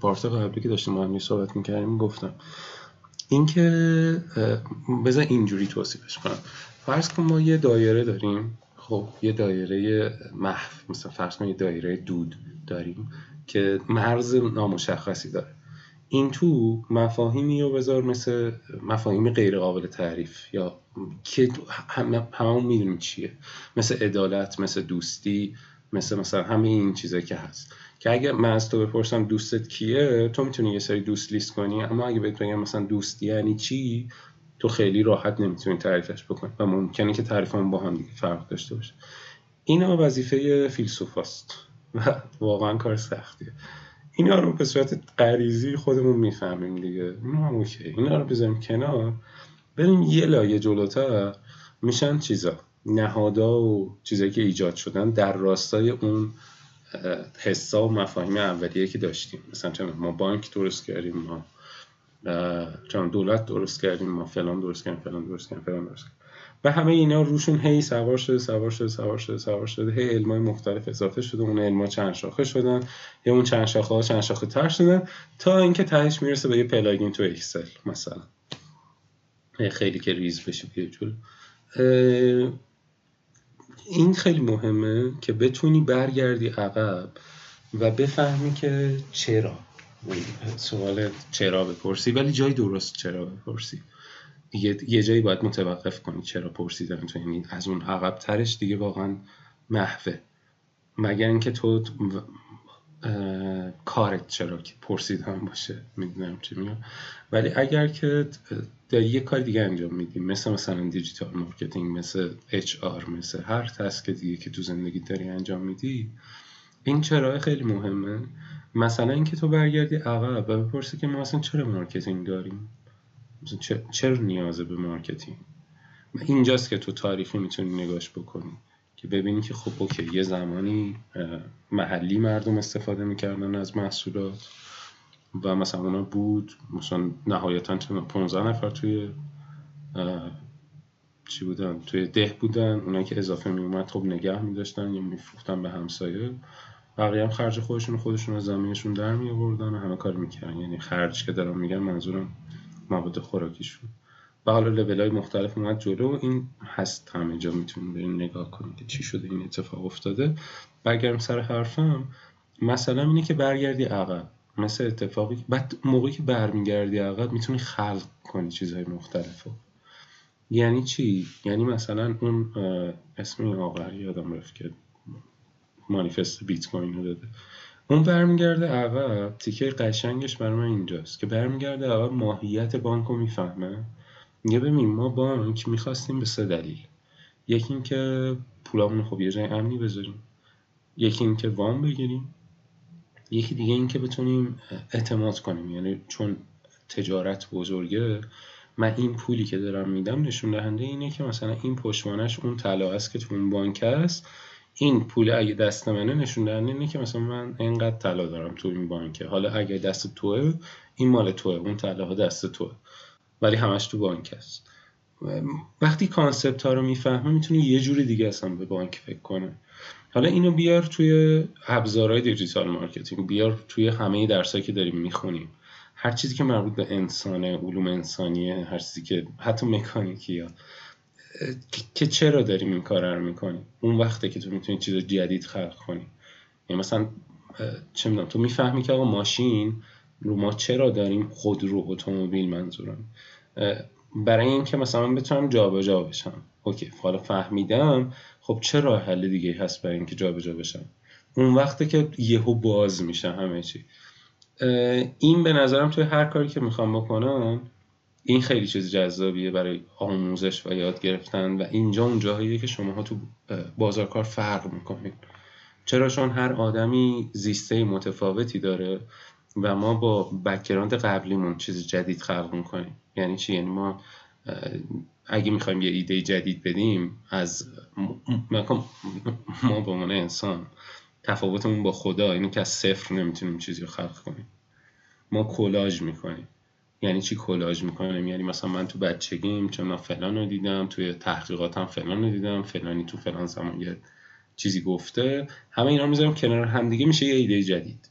پارت قبلی که داشتیم با صحبت می‌کردیم گفتم. اینکه بذار اینجوری توصیفش کنم. فرض کن ما یه دایره داریم. خب یه دایره محو مثلا فرض کن یه دایره دود داریم که مرز نامشخصی داره. این تو مفاهیمی رو بذار مثل مفاهیم غیر قابل تعریف یا که همه همون می‌دونیم چیه. مثل عدالت مثل دوستی مثل مثلا همه این چیزایی که هست. که اگه من از تو بپرسم دوستت کیه تو می‌تونی یه سری دوست لیست کنی اما اگه بهت بگم مثلا دوستی یعنی چی تو خیلی راحت نمی‌تونی تعریفش بکنی و ممکنه که تعریفمون با هم دیگه فرق داشته باشه. اینا وظیفه فیلسوفاست و واقعا کار سختیه. اینا رو به صورت غریزی خودمون می‌فهمیم دیگه. اینا هم اوکی. اینا رو بذاریم کنار. بریم یه لایه جلوتر میشن چیزا. نهادا و چیزایی که ایجاد شدن در راستای اون حسا و مفاهیم اولیه که داشتیم. مثلا ما بانک درست کردیم ما چون دولت درست کردیم ما فلان درست کردیم فلان درست کردیم فلان درست کردیم. و همه اینا روشون هی سوار شده سوار شده سوار شده سوار شده هی علم‌های مختلف اضافه شده اون علم‌ها چند شاخه شدن یا اون چند شاخه ها چند شاخه تر شدن تا اینکه تهش می‌رسه به یه plugin تو اکسل مثلا. خیلی که ریز بشه بیای جلو این خیلی مهمه که بتونی برگردی عقب و بفهمی که چرا. سوال چرا بپرسی؟ ولی جای درست چرا بپرسی. یه, یه جایی باید متوقف کنی چرا پرسیدن تو یعنی از اون عقب ترش دیگه واقعا محوه. مگر اینکه تو کارت چرا پرسیدن باشه می‌دونم چی میگم. ولی اگر که داری یه کار دیگه انجام میدی مثل مثلا digital marketing مثل HR مثل هر task دیگه که تو زندگی داری انجام میدی این چرا خیلی مهمه؟ مثلا اینکه تو برگردی عقب و بپرسی که ما اصلا چرا marketing داریم؟ چرا نیازه به marketing؟ اینجاست که تو تاریخی می‌تونی نگاش بکنی که ببینی که خب okay یه زمانی محلی مردم استفاده می‌کردن از محصولات و مثلا اونا بود مثلا نهایتا 15 نفر توی چی بودن توی ده بودن اونایی که اضافه میومد خب نگه میداشتن یا میفروختن به همسایه. بقیه هم خرج خودشون خودشون از زمینشون در می آوردن و همه کار می‌کردن. یعنی خرج که دارم میگم منظورم مواد خوراکیشون. و حالا لول های مختلف اومد جلو. این هست همه جا می‌تونیم بریم نگاه کنیم که چی شده این اتفاق افتاده. برگردم سر حرفم. مثلا اینه که برگردی عقب. مثل اتفاقی بعد موقعی که برمیگردی عقب می‌تونی خلق کنی چیزهای مختلف یعنی چی؟ یعنی مثلا اون اسم این آقا یادم رفت که مانیفست بیت کوین رو داده. اون برمیگرده عقب. تیکه قشنگش برای من اینجاست که برمیگرده عقب ماهیت بانک رو می‌فهمه. میگه ببین ما بانک می‌خواستیم به سه دلیل. یکی اینکه پولامون خب یه جای امنی بذاریم. یکی اینکه وام بگیریم. یکی دیگه اینکه بتونیم اعتماد کنیم. یعنی چون تجارت بزرگه من این پولی که دارم میدم نشون دهنده اینه که مثلا این پشتوانش اون طلا است که تو اون بانک است این پول اگه دست منه نشون دهنده اینه که مثلا من اینقدر طلا دارم تو این بانکه. حالا اگه دست توه این مال توه اون طلا دست توه. ولی همش تو بانک است وقتی concept ها رو می‌فهمه می‌تونه یه جوری دیگه اصلا به بانک فکر کنه حالا اینو بیار توی ابزارهای digital marketing بیار توی همه درسایی که داریم می‌خونیم. هر چیزی که مربوط به انسانه علوم انسانیه هر چیزی که حتی مکانیکی که چرا داریم این کار رو می‌کنیم اون وقته که تو می‌تونی چیز جدید خلق کنی. یعنی مثلا چه می‌دونم تو می‌فهمی که آقا ماشین رو ما چرا داریم خودرو اتومبیل منظورم؟ برای اینکه مثلا بتونم جابجا بشم. اوکی حالا فهمیدم خب چرا حل دیگه هست برای اینکه جابجا بشم؟ اون وقته که یهو باز میشه همه چی. این به نظرم توی هر کاری که می‌خوام بکنم این خیلی چیز جذابیه برای آموزش و یاد گرفتن و اینجا اون جاهاییه که شماها تو بازار کار فرق می‌کنید. چرا چون هر آدمی زیسته متفاوتی داره و ما با بکگراند قبلیمون چیز جدید خلق می‌کنیم. یعنی چی؟ یعنی ما اگه می‌خوایم یه ایده جدید بدیم از ما به عنوان انسان تفاوتمون با خدا اینه که از صفر نمی‌تونیم چیزی رو خلق کنیم. ما کلاژ می‌کنیم. یعنی چی کلاژ می‌کنیم؟ یعنی مثلا من تو بچگیم چون فلان رو دیدم توی تحقیقاتم فلان رو دیدم فلانی تو فلان زمان یه چیزی گفته. همه اینا می‌ذارم کنار هم دیگه میشه یه ایده جدید.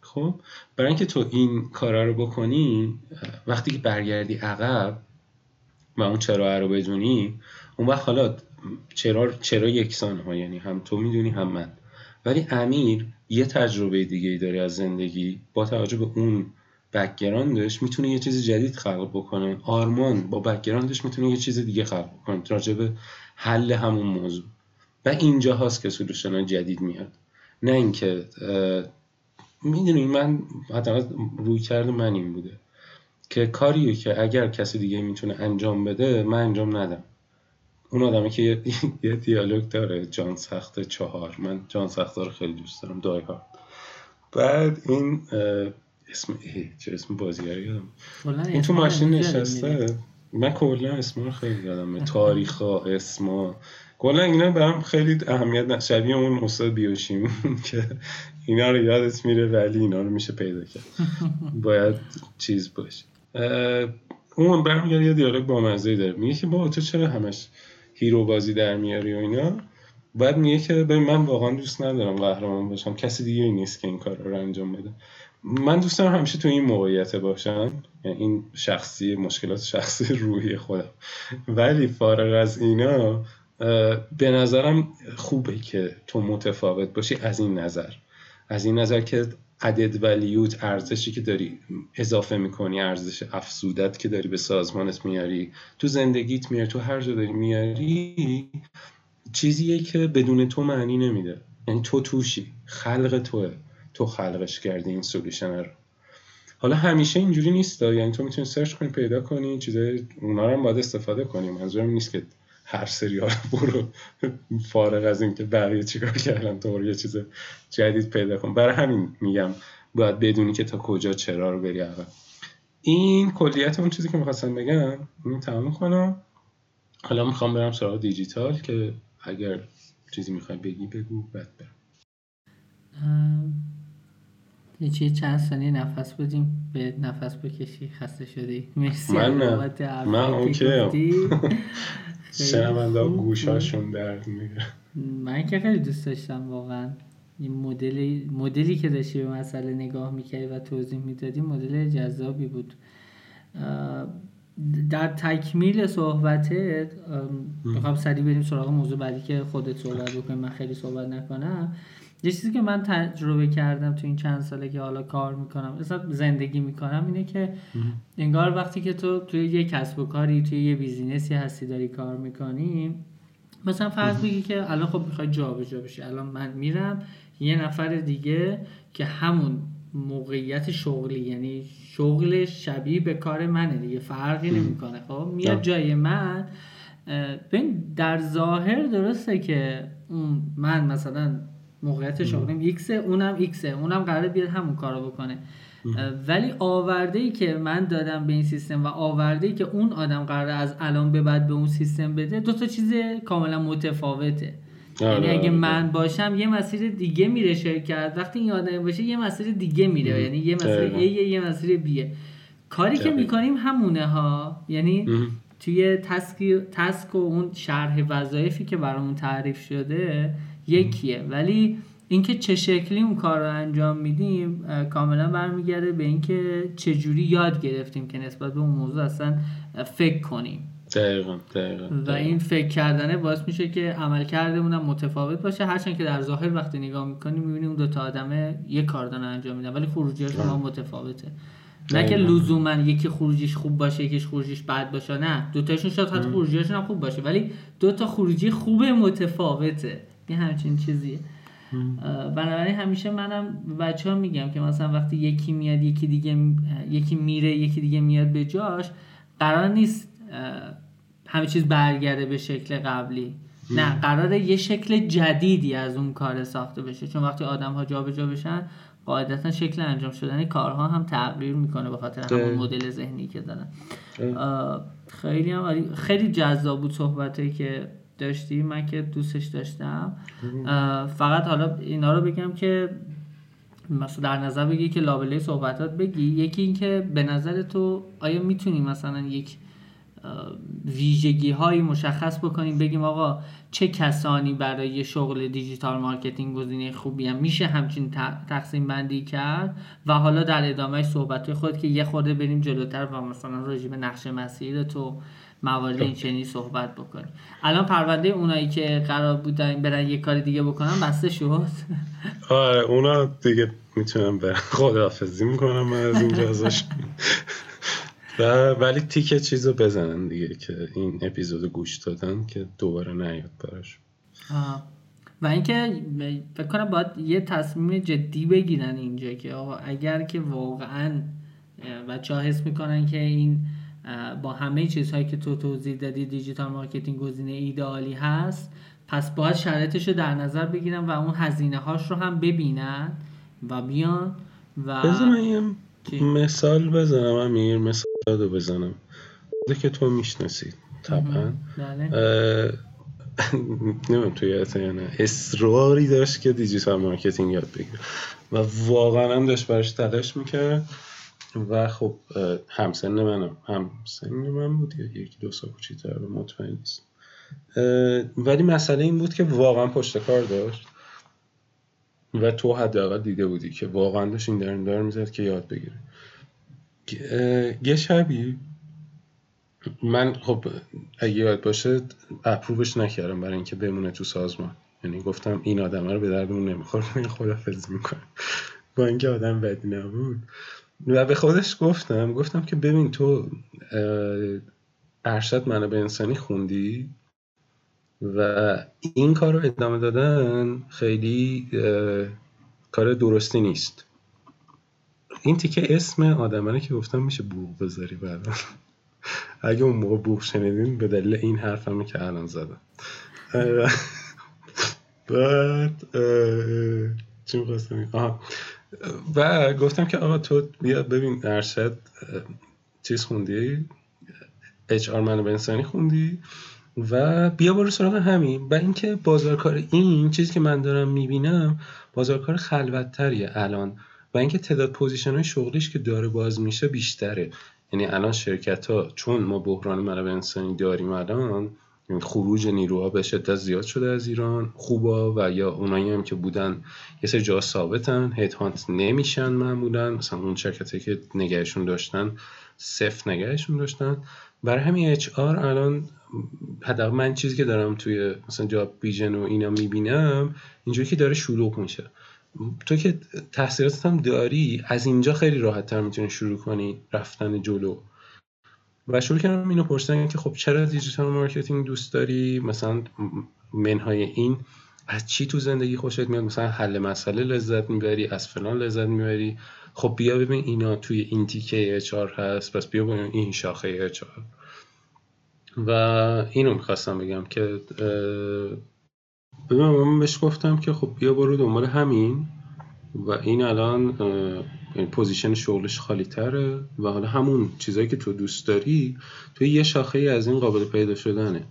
خب؟ برای اینکه تو این کارا رو بکنی وقتی که برگردی عقب و اون چرا رو بدونی اون وقت حالا چرا چرا یکسان ها یعنی هم تو می‌دونی هم من. ولی امیر یه تجربه دیگه ای داره از زندگی با توجه به اون background ش می‌تونه یه چیز جدید خلق بکنه. آرمان با background ش می‌تونه یه چیز دیگه خلق بکنه راجع حل همون موضوع. و اینجا هاست که solution جدید میاد. نه اینکه می‌دونی من حداقل رویکرد من این بوده که کاریو که اگر کسی دیگه می‌تونه انجام بده من انجام ندم. اون آدمی که یه, دیالوگ داره جان سخت چهار. من جان سخت رو خیلی دوست دارم دای بعد این اسم چه اسم بازیگر یادم این تو ماشین نشسته. من کلا اسم رو خیلی یادم تاریخ ها اسما کلا اینا برام خیلی اهمیت شبیه اون استاد بیوشیم که اینا رو یادت میره ولی اینا رو میشه پیدا کرد. باید چیز باشه. اون برمیگرد یه دیالوگ با مزه داره. میگه که با تو چرا همش هیرو بازی در میاری و اینا؟ بعد میگه که ببین من واقعا دوست ندارم قهرمان باشم. کسی دیگه نیست که این کار رو انجام بده. من دوست دارم همیشه تو این موقعیت باشم یعنی این شخصی مشکلات شخصی روحی خودم. ولی فارغ از اینا به نظرم خوبه که تو متفاوت باشی از این نظر. از این نظر که عدد ولیوت ارزشی که داری اضافه می‌کنی ارزش افسودت که داری به سازمانت میاری تو زندگیت میاری تو هر جا داری میاری چیزیه که بدون تو معنی نمیده. یعنی تو توشی خلق توه. تو خلقش کردی این سولوشن رو. حالا همیشه اینجوری نیست یعنی تو می‌تونی سرچ کنی پیدا کنی چیزای اونا رو هم باید استفاده کنی. منظورم نیست که هر سریال برو فارغ از اینکه بقیه چیکار کردن تو یه چیز جدید پیدا کن. برای همین میگم باید بدونی که تا کجا چرا رو بری اول این کلیت اون چیزی که می‌خواستم بگم این تمام کنم. حالا می‌خوام برم سراغ دیجیتال که اگر چیزی می‌خوای بگی بگو بعد برم. یه چند ثانیه نفس بدیم به نفس بکشی خسته شدی. مرسی من نه. من اوکی شنونده گوشاشون درد میگه. من که خیلی دوست داشتم واقعا. این مدلی مدلی که داشتی به مسئله نگاه می‌کردی و توضیح می‌دادی مدل جذابی بود. در تکمیل صحبتت می‌خوام سریع بریم سراغ موضوع بعدی که خودت صحبت بکنی من خیلی صحبت نکنم. یه چیزی که من تجربه کردم تو این چند ساله که حالا کار می‌کنم مثلا زندگی می‌کنم اینه که انگار وقتی که تو توی یه کسب و کاری توی یه business ی هستی داری کار می‌کنی مثلا فرض بگی که الان خب می‌خوای جابجا بشی الان من میرم یه نفر دیگه که همون موقعیت شغلی یعنی شغل شبیه به کار منه دیگه فرقی نمی‌کنه خب؟ میاد جای من در ظاهر درسته که من مثلا موقعیت شغلیم X ه اونم X ه اونم قراره بیاد همون کارو بکنه. ولی آورده ای که من دادم به این سیستم و آورده ای که اون آدم قراره از الان به بعد به اون سیستم بده دو تا چیز کاملا متفاوته. آره، یعنی اگه آره. من باشم یه مسیر دیگه میره شرکت. وقتی این آدم باشه یه مسیر دیگه میره. یعنی یه مسیر A یه مسیر B کاری که می‌کنیم همونه ها. یعنی توی تسک تسک و اون شرح وظایفی که برامون تعریف شده یکیه. ولی اینکه چه شکلی اون کار رو انجام میدیم کاملا برمیگرده به اینکه چجوری یاد گرفتیم که نسبت به اون موضوع اصلا فکر کنیم. دقیقا, دقیقا, و این فکر کردنه باعث میشه که عمل کردمون هم متفاوت باشه. هرچند که در ظاهر وقتی نگاه می‌کنیم می‌بینیم اون دو تا آدمه یه کار دارن انجام میدن ولی خروجیش ما متفاوته. نه که لزوما یکی خروجیش خوب باشه یکیش خروجیش بد باشه نه. دوتاشون شاید حتی خروجیشون هم خوب باشه ولی دو تا خروجی خوب متفاوته. یه همچین چیزیه. بنابراین همیشه منم بچه ها میگم که مثلا وقتی یکی میاد یکی دیگه یکی میره یکی دیگه میاد به جاش قرار نیست همه چیز برگرده به شکل قبلی. نه قراره یه شکل جدیدی از اون کار ساخته بشه. چون وقتی آدم ها جابجا بشن قاعدتا شکل انجام شدن کارها هم تغییر می‌کنه به خاطر همون مدل ذهنی که دارن. خیلی هم خیلی جذاب بود صحبتی که داشتی من که دوستش داشتم. فقط حالا اینا رو بگم که مثلا در نظر بگی که لابله صحبتات بگی. یکی اینکه به نظر تو آیا می‌تونی مثلا یک ویژگی هایی مشخص بکنیم بگیم آقا چه کسانی برای شغل digital marketing گزینه خوبی هم میشه همچین تقسیم بندی کرد؟ و حالا در ادامه صحبت خود که یه خورده بریم جلوتر و مثلا راجع به نقش مسیر تو موارد این چنین صحبت بکنیم. الان پرونده اونایی که قرار بودن برن یه کار دیگه بکنن بسته شد. آره اونا دیگه می‌تونم به خداحافظی می‌کنم من از اینجا ازش. ولی تیکه چیزو بزنن دیگه که این اپیزود گوش دادن که دوباره نیاد براش. و اینکه فکر کنم باید یه تصمیم جدی بگیرن اینجا که آقا اگر که واقعا بچه ها حس می‌کنن که این با همه چیزهایی که تو توضیح دادی digital marketing گزینه ایدئالی هست پس باید شرایطش رو در نظر بگیرن و اون هزینه هاش رو هم ببینن و بیان و مثال بزنم امیر مثال رو بزنم. که تو می‌شناسید طبعا. بله. نمیم توی یا نه. اصراری داشت که digital marketing یاد بگیره. و واقعا هم داشت براش تلاش می‌کرد. و خب همسن منم همسن من بود یا یکی دو سال کوچیک‌تر مطمئن نیست. ولی مسئله این بود که واقعا پشت کار داشت و تو حداقل دیده بودی که واقعا داشت این در دار می‌زد که یاد بگیره. یه شبی من خب اگه یاد باشه اپروبش نکردم برای اینکه بمونه تو سازمان. یعنی گفتم این آدم رو به دردمون نمی‌خوره من خدافزی می‌کنم با اینکه آدم بدی نبود. و به خودش گفتم گفتم که ببین تو ارشد منو به انسانی خوندی و این کار رو ادامه دادن خیلی کار درستی نیست. این تیکه اسم آدمانه که گفتم میشه بوغ بذاری بعد. اگه اون موقع بوغ شنیدین به دلیل این حرفمه که الان زدم. بعد چی می‌خواستم و گفتم که آقا تو بیا ببین ارشد چیز خوندی؟ HR منابع انسانی خوندی؟ و بیا برو سراغ همین. و اینکه بازارکار این چیزی که من دارم می‌بینم بازارکار خلوتتریه الان. و اینکه تعداد position های شغلیش که داره باز میشه بیشتره. یعنی الان شرکت ها چون ما بحران منابع انسانی داریم الان خروج نیروها به شدت زیاد شده از ایران. خوبا و یا اونایی هم که بودن یه سری جا ثابتن. هیت هانت نمیشن معمولا. مثلا اون شرکتی که نگهشون داشتن صفر نگهشون داشتن. برای همین اچ آر الان حداقل من چیزی که دارم توی مثلا جاب بیژن و اینا می‌بینم اینجوری که داره شلوغ میشه. تو که تحصیلاتت هم داری از اینجا خیلی راحت تر می‌تونی شروع کنی رفتن جلو. و شروع کردم اینو پرسیدن که خب چرا digital marketing دوست داری؟ مثلا منهای این از چی تو زندگی خوشت میاد؟ مثلا حل مسئله لذت می‌بری از فلان لذت می‌بری. خب بیا ببین اینا توی این تیکه HR هست پس بیا ببین این شاخه HR و اینو می‌خواستم بگم که ببین من بهش گفتم که خب بیا برو دنبال همین. و این الان یعنی position شغلش خالی تره و حالا همون چیزایی که تو دوست داری تو یه شاخه ای از این قابل پیدا شدنه.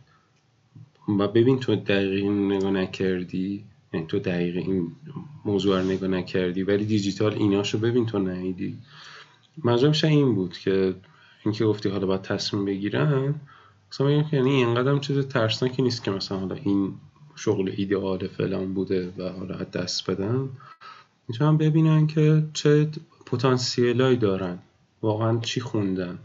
و ببین تو دقیق نگاه نکردی یعنی تو دقیق این موضوع رو نگاه نکردی ولی دیجیتال ایناشو ببین تو ندیدی منظورم این بود که اینکه گفتی حالا باید تصمیم بگیرن مثلا یعنی اینقدر چیز ترسناکی نیست که مثلا حالا این شغل ایدئال فلان بوده و حالا دست بدن. می‌تونن ببینن که چه پتانسیلایی دارن. واقعا چی خوندن؟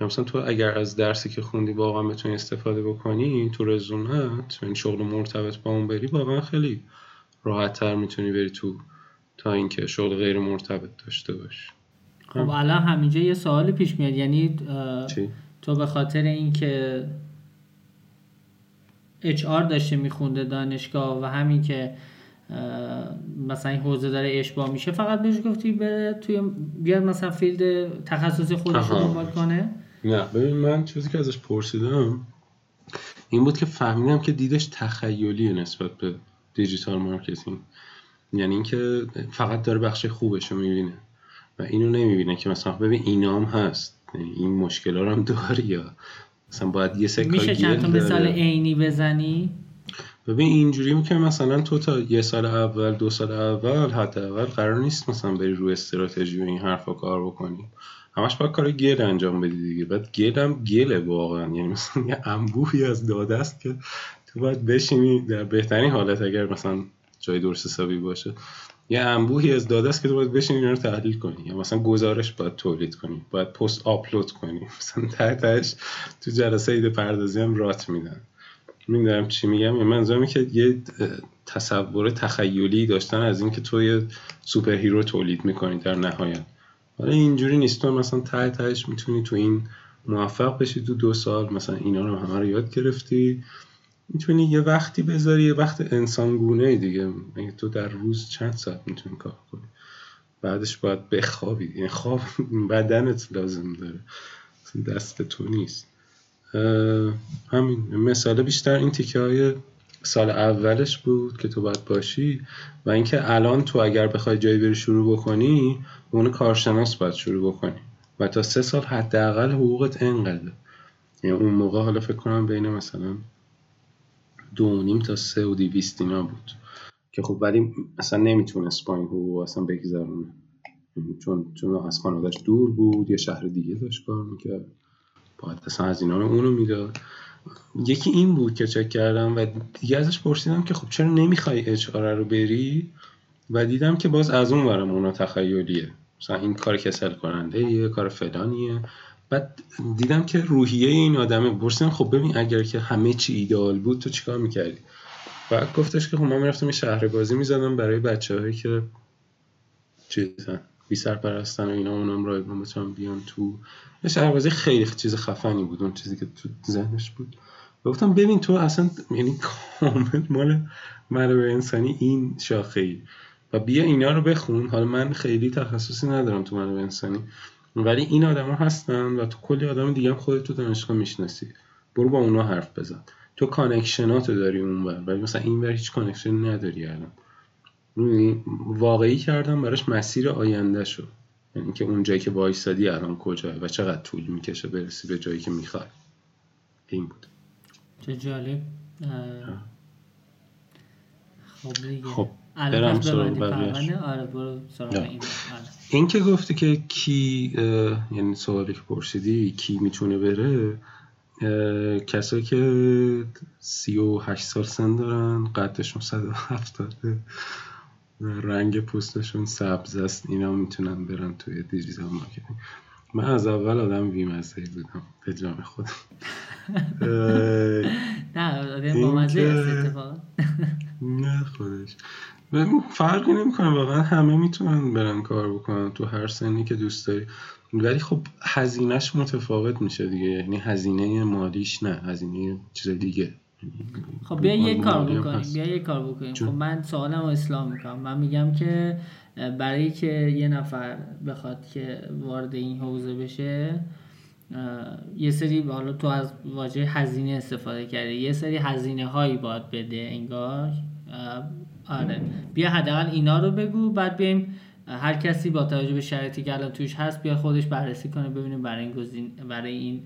یا مثلا تو اگر از درسی که خوندی واقعا بتونی استفاده بکنی تو رزومت این شغل مرتبط با اون بری واقعا خیلی راحت تر می‌تونی بری تو تا اینکه شغل غیر مرتبط داشته باشی. خب الان همینجا یه سوال پیش میاد. یعنی تو به خاطر اینکه اچ آر داشته میخونده دانشگاه و همین که مثلا این حوزه داره اشباه میشه فقط بهش گفتی به توی بیاد مثلا field تخصصی خودش رو دنبال کنه. نه ببین من چیزی که ازش پرسیدم این بود که فهمیدم که دیدش تخیلی نسبت به digital marketing. یعنی اینکه فقط داره بخش خوبش رو می‌بینه و اینو نمی‌بینه که مثلا ببین اینام هست. یعنی این مشکل هم داری یا مثلا باید یه سکا میشه چند تا مثال عینی بزنی؟ ببین اینجوری که مثلا تو تا یه سال اول دو سال اول اول قرار نیست مثلا بری روی استراتژی و این حرفا کار بکنی. همش باید کار گل انجام بدی دیگه. بعد گل هم گله واقعا. یعنی مثلا یه انبوهی از داده است که تو باید بشینی. در بهترین حالت اگر مثلا جای درست حسابی باشه. یه انبوهی از داده است که تو باید بشینی رو تحلیل کنی. یا مثلا گزارش باید تولید کنی. باید پست آپلود کنی. مثلا تحتش تو جلسه ایده پردازی هم رات میدن. می‌دونم چی میگم. یعنی منظورم که یه تصور تخیلی داشتن از اینکه تو یه superhero تولید می‌کنی در نهایت. حالا اینجوری نیست. تو مثلا ته تهش می‌تونی تو این موفق بشی تو دو سال. مثلا اینا رو همه رو یاد گرفتی. می‌تونی یه وقتی بذاری یه وقت انسانگونه دیگه. تو در روز چند ساعت می‌تونی کار کنی؟ بعدش باید بخوابی. یعنی خواب بدنت لازم داره. دست تو نیست. همین. مثال بیشتر این تیکه های سال اولش بود که تو باید باشی و اینکه الان تو اگر بخوای جایی بری شروع بکنی اون کارشناس باید شروع بکنی. و تا سه سال حداقل حقوقت انقدر یعنی اون موقع حالا فکر کنم بین مثلا دو نیم تا سه و دیویست اینا بود. که خب ولی اصلا نمی‌تونست با این حقوق اصلا بگذرونه. چون چون از خانوادش دور بود یه شهر دیگه داشت کار می‌کرد. باید اصلا از اینا اونو می‌داد. یکی این بود که چک کردم و دیگه ازش پرسیدم که خب چرا نمی‌خوای اچ رو بری؟ و دیدم که باز از اون ورم اونا تخیلیه. مثلا این کار کسل کننده یه کار فلانیه. بعد دیدم که روحیه این آدمه. پرسیدم خب ببین اگر که همه چی ایدال بود تو چیکار می‌کردی؟ بعد گفتش که خب من می‌رفتم شهر بازی می‌زدم برای بچه هایی که چیزن. بی سرپرستن و اینا اونم رایگان بتونم بیان تو. یه شهر خیلی چیز خفنی بود اون چیزی که تو ذهنش بود. گفتم ببین تو اصلا یعنی کامل مال منابع انسانی این شاخه ای. و بیا اینا رو بخون. حالا من خیلی تخصصی ندارم تو منابع انسانی. ولی این آدما هستن و تو کلی آدم دیگه هم خودت تو دانشگاه می‌شناسی. برو با اونا حرف بزن. تو connection اتو داری اونور. ولی مثلا این ور هیچ connection نداری الان. واقعی کردم براش مسیر آینده شو یعنی که اون جایی که وایسادی الان کجاه و چقدر طول می‌کشه برسی به جایی که می‌خوای. این بود. چه جالب. خب خب برم سراغ آره این آره. این که گفتی که کی یعنی سوالی که پرسیدی کی می‌تونه بره کسایی که سی و هشت سال سن دارن قدشون صد و هفتاده رنگ پوستشون سبز است. اینا می‌تونن برن توی digital marketing. من از اول آدم بیمزه بودم. به جام خودم. نه آدم با مزه است نه خودش. فرقی نمی‌کنه. واقعا همه می‌تونن برن کار بکنن تو هر سنی که دوست داری. ولی خب هزینهش متفاوت میشه دیگه. یعنی هزینه مالیش نه. هزینه چیز دیگه. خب بیا یه کار بکنیم بیا یه کار بکنیم. خب من سوالم رو اسلام می‌کنم. من میگم که برای که یه نفر بخواد که وارد این حوزه بشه یه سری حالا تو از واژه هزینه استفاده کردی یه سری هزینه هایی باید بده انگار. آره. بیا حداقل اینا رو بگو بعد بیایم هر کسی با توجه به شرایطی که الان توش هست بیا خودش بررسی کنه ببینیم برای این گزین برای این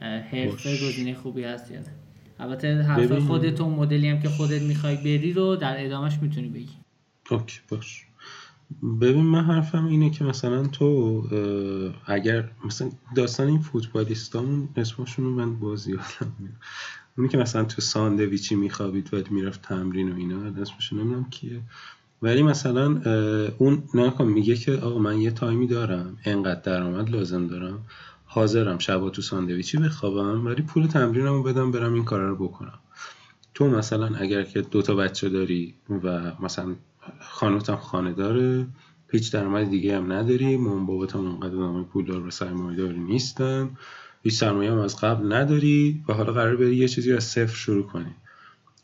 حرفه گزینه خوبی هست یا البته حرف خودت و مدلی هم که خودت می‌خوای بری رو در ادامش می‌تونی بگی. اوکی باش. ببین من حرفم اینه که مثلا تو اگر مثلا داستان این فوتبالیستامون اسمشون من باز یادم اونی که مثلا تو ساندویچی میخوابید ولی می‌رفت تمرین و اینا اسمشون نمی‌دونم کیه. ولی مثلا اون نکن میگه که آقا من یه تایمی دارم انقدر درآمد لازم دارم. حاضرم شبا تو ساندویچی بخوابم ولی پول تمرینمو بدم برم این کارا رو بکنم. تو مثلا اگر که دو تا بچه داری و مثلا خانوتم خانه داره هیچ درآمد دیگه هم نداری مامان بابات هم اونقدر آدمای پولدار و سرمایه داری نیستن هیچ سرمایه هم از قبل نداری و حالا قرار بری یه چیزی از صفر شروع کنی.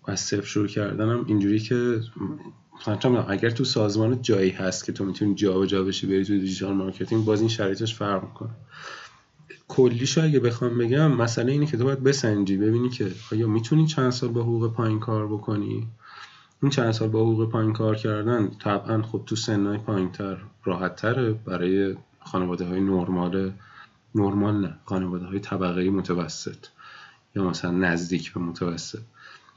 و از صفر شروع کردن هم اینجوری که مثلا اگر تو سازمان جایی هست که تو می‌تونی جا به جا بشی بری تو digital marketing باز این شرایطش فرق می‌کنه. کلیشو اگه بخوام بگم مسئله اینه که تو باید بسنجی ببینی که آیا می‌تونی چند سال با حقوق پایین کار بکنی؟ این چند سال با حقوق پایین کار کردن طبعا خب تو سنهای پایین تر راحت تره برای خانواده های نرمال نرمال نه خانواده های طبقه متوسط یا مثلا نزدیک به متوسط.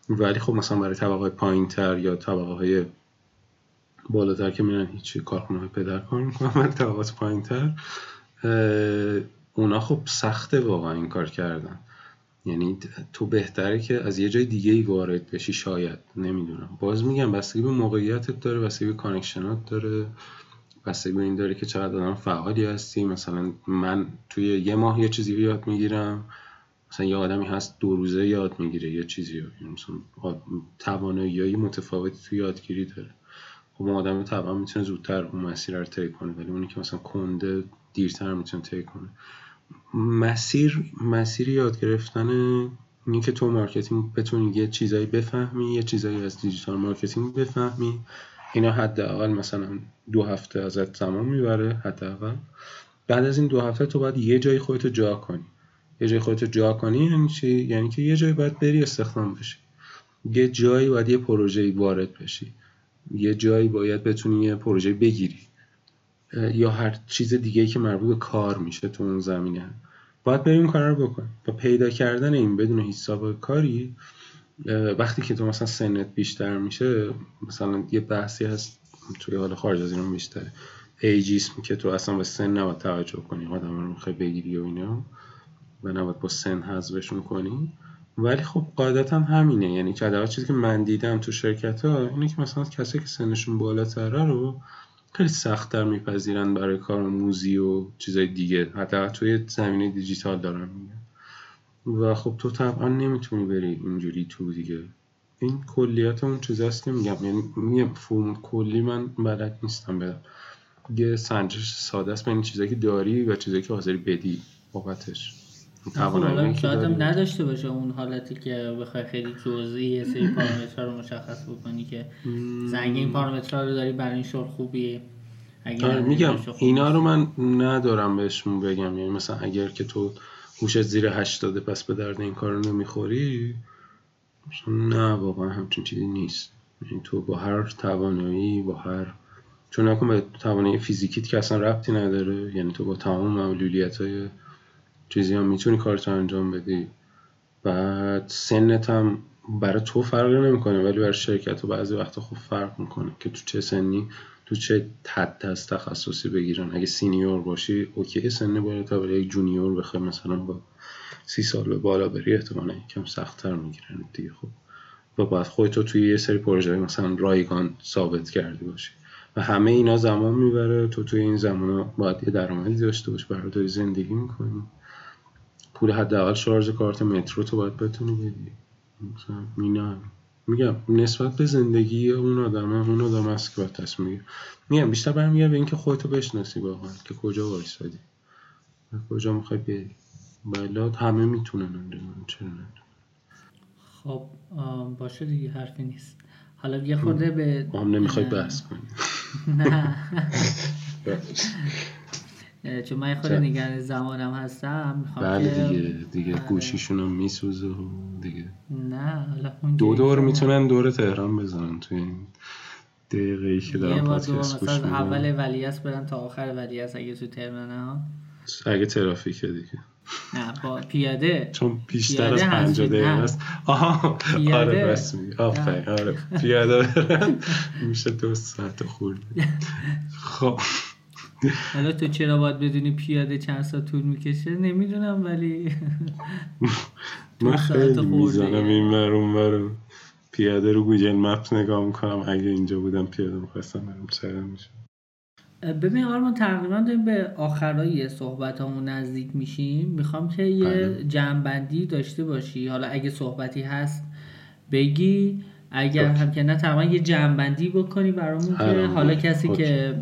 ولی خب مثلا برای طبقه پایین تر یا طبقه های بالاتر که میرن هیچی کارخونه های پدر کار می‌کنن ولی طبقات پایین تر اونا خب سخته واقعا این کار کردن. یعنی تو بهتره که از یه جای دیگه ای وارد بشی شاید نمی‌دونم. باز میگم بستگی به موقعیتت داره بستگی به connection ات داره بستگی به این داره که چقدر آدم فعالی هستی. مثلا من توی یه ماه یه چیزی رو یاد می‌گیرم. مثلا یه آدمی هست دو روزه یاد می‌گیره یه چیزی رو. یعنی مثلا توانایی متفاوتی توی یادگیری داره. خب اون آدم طبعا می‌تونه زودتر اون مسیر رو طی کنه ولی اونی که مثلا کنده دیرتر می‌تونه طی کنه. مسیر مسیر یاد گرفتن اینه که تو marketing بتونی یه چیزایی بفهمی یه چیزایی از digital marketing بفهمی اینا حداقل مثلا دو هفته ازت زمان می‌بره حداقل. بعد از این دو هفته تو باید یه جایی خودتو جا کنی. یه جایی خودتو جا کنی یعنی چی؟ یعنی که یه جایی باید بری استخدام بشی. یه جایی باید یه پروژه‌ای وارد بشی. یه جایی باید بتونی یه پروژه بگیری. یا هر چیز دیگه که مربوط به کار میشه تو اون زمینه. باید بریم کار رو بکن با پیدا کردن این بدون حساب کاری وقتی که تو مثلا سنت بیشتر میشه مثلا یه بحثی هست توی حال خارج از ایران بیشتره. ایجیسم که تو اصلا به سن نباید توجه کنی آدم رو می‌خوای بگیری و اینا. و نباید با سن حذفشون کنی ولی خب قاعدتا همینه. یعنی که چیزی که من دیدم تو شرکت ها اینه که مثلا کسی که سنشون بالاتره رو خیلی سختتر میپذیرن برای کارآموزی و چیزای دیگه. حتی توی زمینه دیجیتال دارم میگن و خب تو طبعا نمی‌تونی بری اینجوری تو دیگه. این کلیات اون چیزاست که میگم. یعنی میگم فرم کلی من بلد نیستم بدم یه سنجش ساده است بین چیزایی که داری و چیزایی که حاضری بدی بابتش. توانایی شاید هم نداشته باشه اون حالتی که بخوای خیلی جزئی یه سری پارامترها رو مشخص بکنی که زنگ این پارامترها رو داری برای این شغل خوبیه آره میگم اینا رو من ندارم بهشون بگم. یعنی مثلا اگر که تو هوشت زیر هشتاده پس به درد این کار نمی‌خوری نه واقعا همچین چیزی نیست. یعنی تو با هر توانایی با هر چون نکن به توانایی فیزیکیت که اصلا ربطی نداره. یعنی تو با تمام معلولیت های چیزی هم می‌تونی کارتو انجام بدی. بعد سنت هم برای تو فرق نمی‌کنه ولی برای شرکت و بعضی وقتا خوب فرق می‌کنه که تو چه سنی تو چه حد از تخصصی بگیرن. اگه senior باشی OK سن تا ولی یک junior بخوای مثلا با سی سال به بالا بری احتمالا یکم سختتر می‌گیرن دیگه. خب و باید خودتو توی یه سری پروژه مثلا رایگان ثابت کرده باشی. و همه اینا زمان می‌بره. تو توی این زمان باید یه درآمدی داشته باشی. برای داری زندگی می‌کنی. پول حداقل شارژ کارت مترو تو باید بتونی بدی. مثلا مینا میگم نسبت به زندگی اون آدم اون آدم است که باید تصمیم میگه میگم بیشتر برمیگرده به اینکه خودتو بشناسی واقعا که کجا وایسادی. و کجا می‌خوای بری. بلات همه می‌تونن چرا خب باشه دیگه حرفی نیست. حالا یه خورده به هم نمی‌خوای بحث کنی نه. چون من خود نگران زمانم هستم بله دیگه دیگه آره. گوشیشون هم میسوزه و دیگه. نه دو دور می‌تونن دور تهران بزنن توی این دقیقه ای که دارم پادکست گوش میدن اول ولیعصر برن تا آخر ولیعصر اگه تو تهران ها. اگه ترافیکه دیگه. نه با پیاده. چون بیشتر از 50 دقیقه است آها آره بس میگه آفرین آره پیاده برن. میشه دو ساعت خورد. خب. حالا تو چرا باید بدونی پیاده چند ساعت طول می‌کشه؟ نمی‌دونم ولی من خیلی می‌زنم این مرون برون پیاده رو گوگل مپ نگاه می‌کنم. اگه اینجا بودم پیاده می‌خواستم برم چرا میشه؟ ببین آرمان تقریبا داریم به آخرای صحبت همون نزدیک میشیم. می‌خوام که یه بله. جمعبندی داشته باشی. حالا اگه صحبتی هست بگی. اگر هم که نه تقریبا یه جمعبندی بکنی برامون که حالا کسی که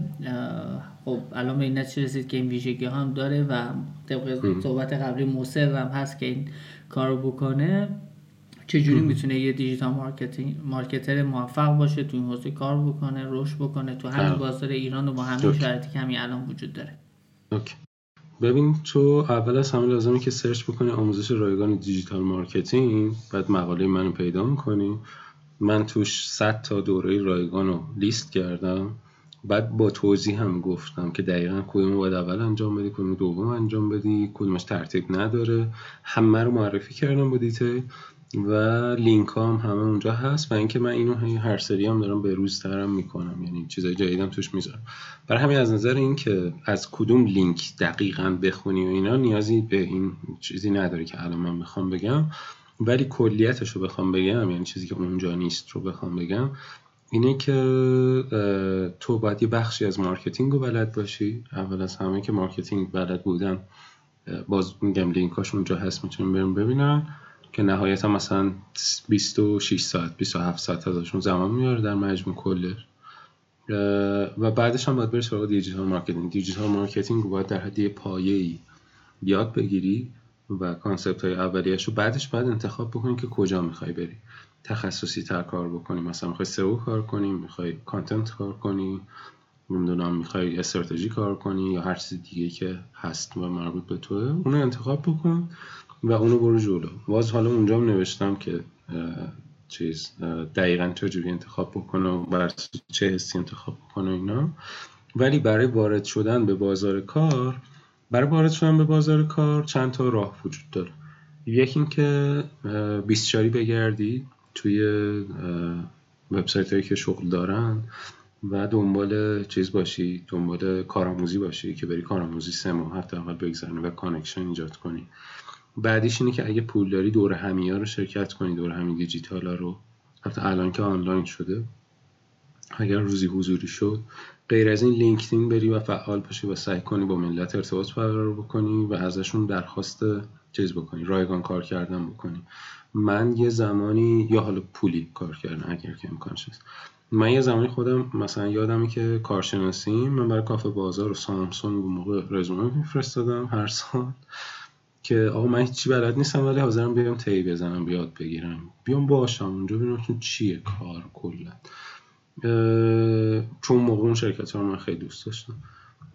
خب الان به این نتیجه رسید که این ویژگی هم داره و طبق صحبت قبلی مصر هم هست که این کارو بکنه چجوری می‌تونه یه digital marketing marketer موفق باشه تو این حوزه کار بکنه رشد بکنه؟ تو همین بازار ایران و با همین شرایطی که همین الان وجود داره. OK. ببین تو اول از همه لازمه که search بکنی آموزش رایگان digital marketing بعد مقاله منو پیدا می‌کنی. من توش 100 تا دوره رایگان رو لیست کردم. بعد با توضیح هم گفتم که دقیقا کدوم باید اول انجام بدی کدوم دوم انجام بدی کدومش ترتیب نداره. همه رو معرفی کردم با detail و لینک هم همه اونجا هست و اینکه من اینو هر سری هم دارم به روز ترم می‌کنم یعنی چیزای جدیدم توش می‌ذارم. برای همین از نظر اینکه از کدوم لینک دقیقا بخونی و اینا نیازی به این چیزی نداره که الان من بخوام بگم. ولی کلیتش رو بخوام بگم یعنی چیزی که اونجا نیست رو بخوام بگم. اینه که تو باید یه بخشی از مارکتینگ رو بلد باشی. اول از همه که مارکتینگ بلد بودن باز میگم لینکاش اونجا هست می‌تونن برن ببینن که نهایتا مثلا 26 ساعت 27 ساعت ازشون زمان می‌بره در مجموع کلش و بعدش هم باید بری سراغ دیجیتال مارکتینگ. دیجیتال مارکتینگ رو باید در حد یه پایه ای یاد بگیری و concept های اولیش رو بعدش باید انتخاب بکنی که کجا می‌خوای بری. تخصصی تر کار بکنی مثلا می‌خوای سئو کار کنی می‌خوای content کار کنی نمی‌دونم می‌خوای استراتژی کار کنی یا هر چیز دیگه که هست و مربوط به توئه اونو انتخاب بکن و اونو برو جلو. باز حالا اونجا هم نوشتم که چیز دقیقا چجوری انتخاب بکنه و بر چه اساسی انتخاب بکنه اینا. ولی برای وارد شدن به بازار کار برای وارد شدن به بازار کار چند تا راه وجود داره. یکی اینکه بیای سرچ بگردی. توی وبسایت هایی که شغل دارن و دنبال چیز باشی دنبال کارآموزی باشی که بری کارآموزی سه ماه اول بگذرونی و connection ایجاد کنی. بعدیش اینه که اگه پول داری دورهمیا رو شرکت کنی دورهمی دیجیتال ها رو. حتی الان که آنلاین شده اگر روزی حضوری شد غیر از این لینکدین بری و فعال باشی و سعی کنی با ملت ارتباط برقرار بکنی و ازشون درخواست چیز بکنی رایگان کار کردن بکنی. من یه زمانی یا حالا پولی کار کردن اگر که امکانش هست من یه زمانی خودم مثلا یادمی که کارشناسی من برای کافه بازار و سامسونگ اون موقع رزومه میفرستادم هر سال که آقا من هیچی بلد نیستم ولی حاضرم بیام تی بزنم بیاد بگیرم. بیام باشم اونجا ببینم تو چیه کار کلا. چون موقع اون شرکت رو من خیلی دوست داشتم.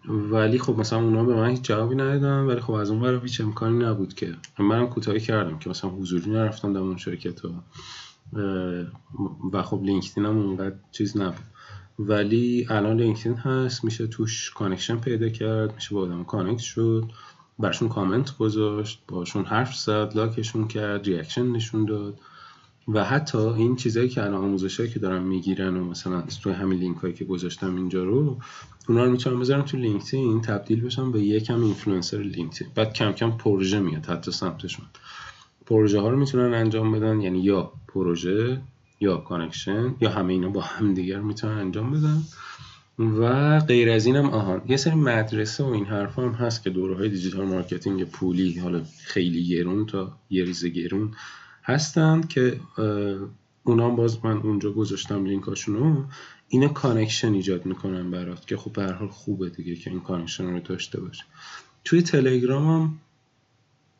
ولی خب مثلا اونا به من هیچ جوابی ندادن ولی خب از اون برای هیچ امکانی نبود که. منم کوتاهی کردم که مثلا حضوری نرفتم در اون شرکت ها و خب لینکدین هم اونقدر چیز نبود. ولی الان لینکدین هست میشه توش connection پیدا کرد میشه با آدم connect شد براشون کامنت گذاشت باشون حرف زد لایکشون کرد reaction نشون داد. و حتی این چیزایی که الان آموزش که دارم می‌گیرن و مثلا توی همین لینک هایی که گذاشتم اینجا رو اونا رو می‌تونم بذارم تو لینکدین تبدیل بشم به یکم اینفلوئنسر لینکدین. بعد کم کم پروژه میاد حتی سمتشون پروژه ها رو می‌تونن انجام بدن یعنی یا پروژه یا connection یا همه اینا با هم دیگر می‌تونن انجام بدن. و غیر از اینم آهان. یه سری مدرسه و این حرف هم هست که دوره های دیجیتال مارکتینگ پولی حالا خیلی گرون تا یه ریز گرون هستن که اونا باز من اونجا گذاشتم لینکاشونو اینا connection ایجاد می‌کنن برات که خب به هر حال خوبه دیگه که این connection رو داشته باشه توی تلگرام هم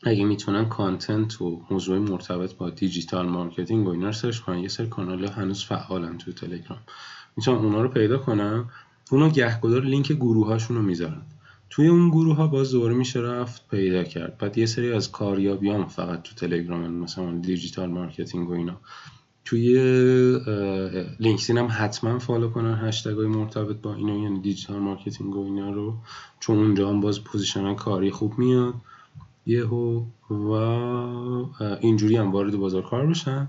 اگه می‌تونن content و موضوع مرتبط با دیجیتال مارکتینگ و اینا رو سرچ کنن یه سری کانال هنوز فعالن توی تلگرام. می‌تونن اونا رو پیدا کنن. اونا گهگدار لینک گروه هاشون رو می‌ذارن. توی اون گروه ها باز دوباره میشه رفت پیدا کرد. بعد یه سری از کاریابیام فقط تو تلگرام مثلا دیجیتال مارکتینگ و اینا. توی لینکدین هم حتما follow کنن هشتگ های مرتبط با اینا یعنی دیجیتال مارکتینگ و اینا رو. چون اونجا هم باز position کاری خوب میاد. یهو و اینجوری هم وارد بازار کار بشن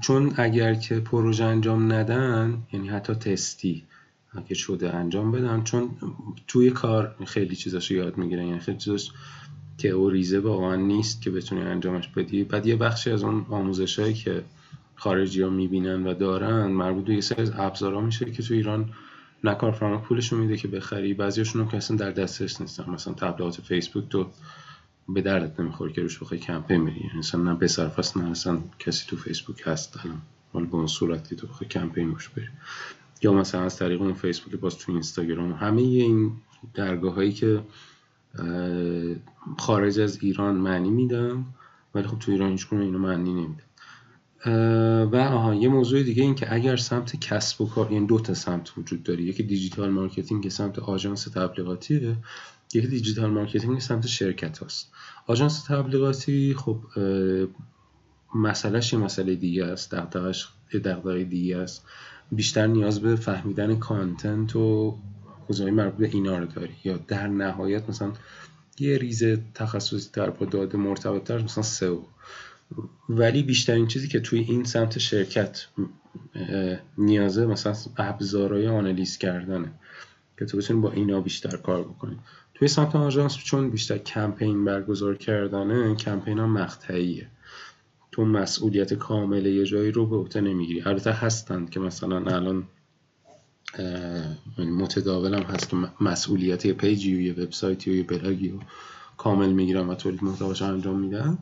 چون اگر که پروژه انجام ندن یعنی حتی تستی اگه شده انجام بدن چون توی کار خیلی چیزاشو یاد می‌گیرن. یعنی خیلی چیزاش تئوریزه واقعا نیست که بتونی انجامش بدی. بعد یه بخشی از اون آموزش هایی که خارجی ها می‌بینن و دارن مربوط به یه سری از ابزارها میشه که تو ایران نه کارفرما پولشو میده که بخری. بعضیاشون هم که اصلا در دسترس نیستن. مثلا تبلیغات فیسبوک تو به دردت نمی‌خوره که روش بخوای کمپین بری. یعنی نه به صرف نه اصلا کسی تو فیسبوک هست. الان حالا به اون صورتی تو بخوای کمپین روش بری. یا مثلا از طریق اون فیسبوک باز تو اینستاگرام همه این درگاه هایی که خارج از ایران معنی میدم ولی خب تو ایران هیچ اینو معنی نمیده و آها یه موضوع دیگه این که اگر سمت کسب و کار یعنی دو تا سمت وجود داره. یکی دیجیتال مارکتینگ که سمت آژانس تبلیغاتیه. یکی دیجیتال مارکتینگ سمت شرکت هاست. آژانس تبلیغاتی خب مسئله‌ش یه مسئله دیگه است. دغدغه‌ش یه دغدغه دیگه است. بیشتر نیاز به فهمیدن content و حوزه‌های مربوط به اینا رو داری. یا در نهایت مثلا یه ریز تخصصی تر با داده مرتبط تر مثلا سئو. ولی بیشترین چیزی که توی این سمت شرکت نیازه مثلا ابزارهای آنالیز کردنه که تو بتونی با اینا بیشتر کار بکنی. توی سمت آژانس چون بیشتر کمپین برگزار کردنه کمپین ها مقطعیه. تو مسئولیت کامل یه جایی رو به عهده نمی‌گیری. البته هستند که مثلا الان یعنی متداول هم هست که مسئولیت یه پیجی و یه وبسایتی و یه بلاگی رو کامل می‌گیرن و تولید محتواش انجام میدن.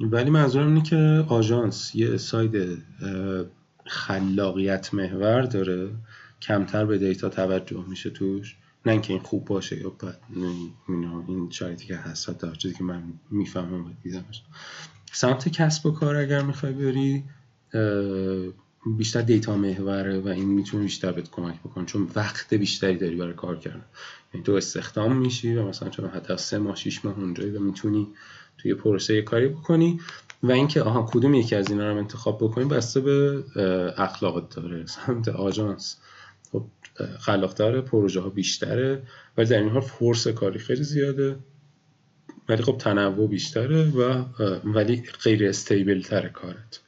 ولی منظورم اینه که آژانس یه side خلاقیت محور داره. کمتر به data توجه میشه توش. نه اینکه این خوب باشه یا بد این شرایطی که هست در چیزی که من می‌فهمم و دیدمش. سمت کسب و کار اگر می‌خوای بری بیشتر دیتا محوره و این می‌تونه بیشتر بهت کمک بکنه. چون وقت بیشتری داری برای کار کردن. یعنی تو استخدام میشی و مثلا چون حتی سه ماه شیش ماه اونجایی و می‌تونی توی پروسه کاری بکنی. و اینکه آها کدوم یکی از اینا رو انتخاب بکنی بسته به اخلاقت داره سمت آژانس. خب خلاقتر پروژه ها بیشتره ولی در این حال فورس کاری خیلی زیاده. ولی خب تنوع بیشتره و ولی غیر استیبل تره کارت.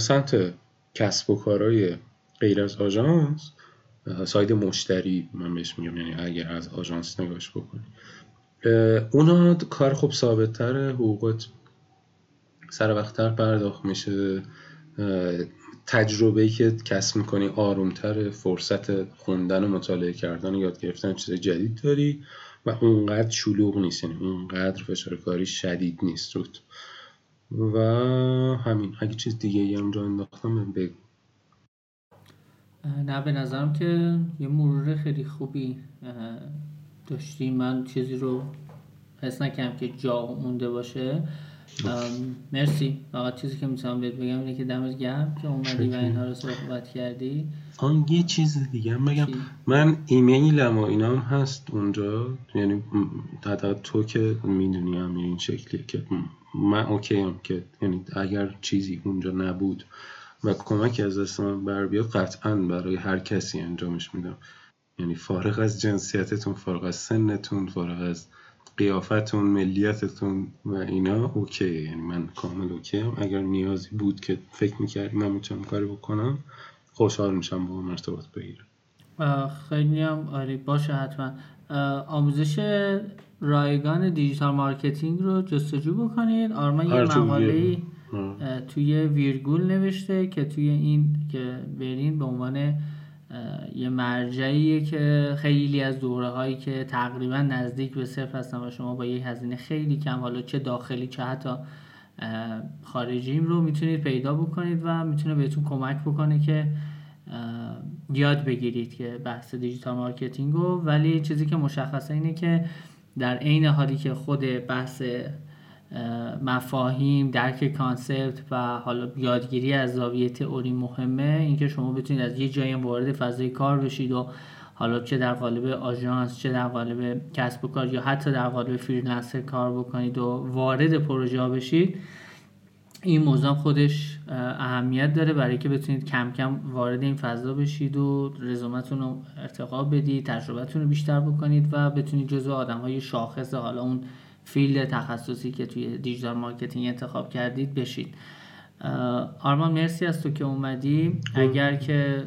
سمت کسب و کارهای غیر از آژانس ساید مشتری من بهش میگم یعنی اگر از آژانس نگاش بکنی. اونا کار خوب ثابت تره حقوقت سر وقتتر پرداخت میشه. تجربه که کسب می‌کنی آرومتر فرصت خوندن و مطالعه کردن و یاد گرفتن چیز جدید داری. و اونقدر شلوغ نیست یعنی اونقدر فشار کاری شدید نیست. رود. و همین. اگه چیز دیگه هم جا انداختم بگو. نه به نظرم که یه مرور خیلی خوبی داشتی من چیزی رو حس نکنم که جا مونده باشه. مرسی. فقط چیزی که می‌تونم بهت بگم اینه که دمت گرم که اومدی و اینها رو صحبت کردی. آهان یه چیز دیگه هم بگم. من ایمیلم و اینا هم هست اونجا. یعنی حتی تو که می‌دونی هم این شکلیه که من okay ام که یعنی اگر چیزی اونجا نبود و کمکی از دست من بر بیاد قطعا برای هر کسی انجامش میدم. یعنی فارغ از جنسیتتون فارغ از سنتون فارغ از قیافتون ملیتتون و اینا okay یعنی من کامل okay ام. اگر نیازی بود که فکر می‌کردی من می‌تونم کاری بکنم خوشحال میشم با هم ارتباط بگیرم. خیلی هم عالی باشه حتما. آموزش رایگان دیجیتال مارکتینگ رو جستجو بکنید. آرمان یه مقاله توی ویرگول نوشته که توی این که برین به عنوان یه مرجعیه که خیلی از دوره هایی که تقریبا نزدیک به صفر هستن و شما با یه هزینه خیلی کم حالا چه داخلی چه حتی خارجیم رو می‌تونید پیدا بکنید و می‌تونه بهتون کمک بکنه که یاد بگیرید که بحث digital marketing رو. ولی چیزی که مشخصه اینه که در عین حالی که خود بحث مفاهیم درک concept و حالا یادگیری از زاویه تئوری مهمه اینکه شما بتونید از یه جایی وارد فضای کار بشید و حالا چه در قالب آژانس چه در قالب کسب و کار یا حتی در قالب freelancer کار بکنید و وارد پروژه ها بشید این موضوع خودش اهمیت داره برای که بتونید کم کم وارد این فضا بشید و رزومتون رو ارتقا بدید تجربتون رو بیشتر بکنید و بتونید جزو آدم های شاخص حالا اون field تخصصی که توی digital marketing انتخاب کردید بشید آرمان مرسی از تو که اومدی. اگر که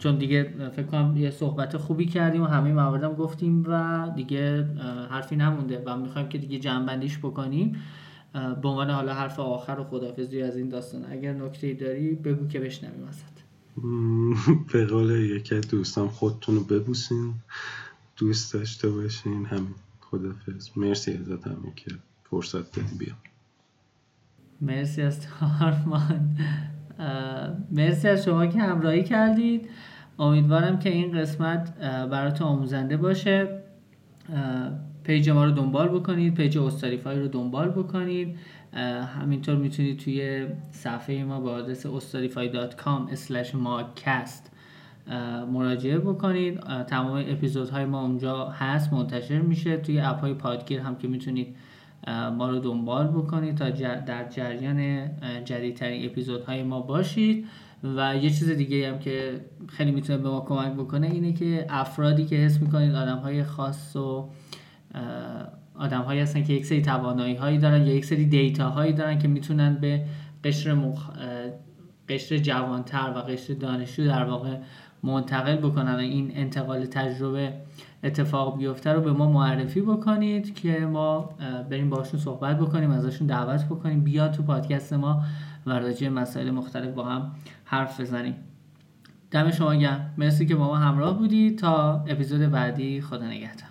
چون دیگه فکر کنم یه صحبت خوبی کردیم و همه مواردم گفتیم و دیگه حرفی نمونده و می‌خوایم که دیگه جنبندیش بکنیم. به عنوان حالا حرف آخر و خدافزی از این داستان. اگر نکته داری بگو که بشنویم ازت. به قول یکی دوستان خودتون رو ببوسین دوست داشته باشین همین خدافز مرسی ازت همه که فرصت دادی بیام. مرسی از آرمان. مرسی از شما که همراهی کردید. امیدوارم که این قسمت براتون آموزنده باشه. page ما رو دنبال بکنید page استاریفای رو دنبال بکنید. همینطور می‌تونید توی صفحه ما با آدرس ostarify.com ماکست مراجعه بکنید. تمام اپیزودهای ما اونجا هست منتشر میشه. توی app های پادگیر هم که می‌تونید ما رو دنبال بکنید تا در جریان جدیدترین اپیزودهای ما باشید. و یه چیز دیگه هم که خیلی می‌تونه به ما کمک بکنه اینه که افرادی که حس می‌کنید آدم های خاص و آدم هایی هستن که یک سری توانایی هایی دارن یا یک سری دیتا هایی دارن که می‌تونن به قشر مخ... قشر جوانتر و قشر دانشجو در واقع منتقل بکنن و این انتقال تجربه اتفاق بیفته رو به ما معرفی بکنید که ما بریم باشون صحبت بکنیم ازشون دعوت بکنیم. بیاد تو پادکست ما و راجع مسائل مختلف با هم حرف بزنیم. دم شما گرم. مرسی که با ما همراه بودید. تا اپیزود بعدی. خدا نگهدار.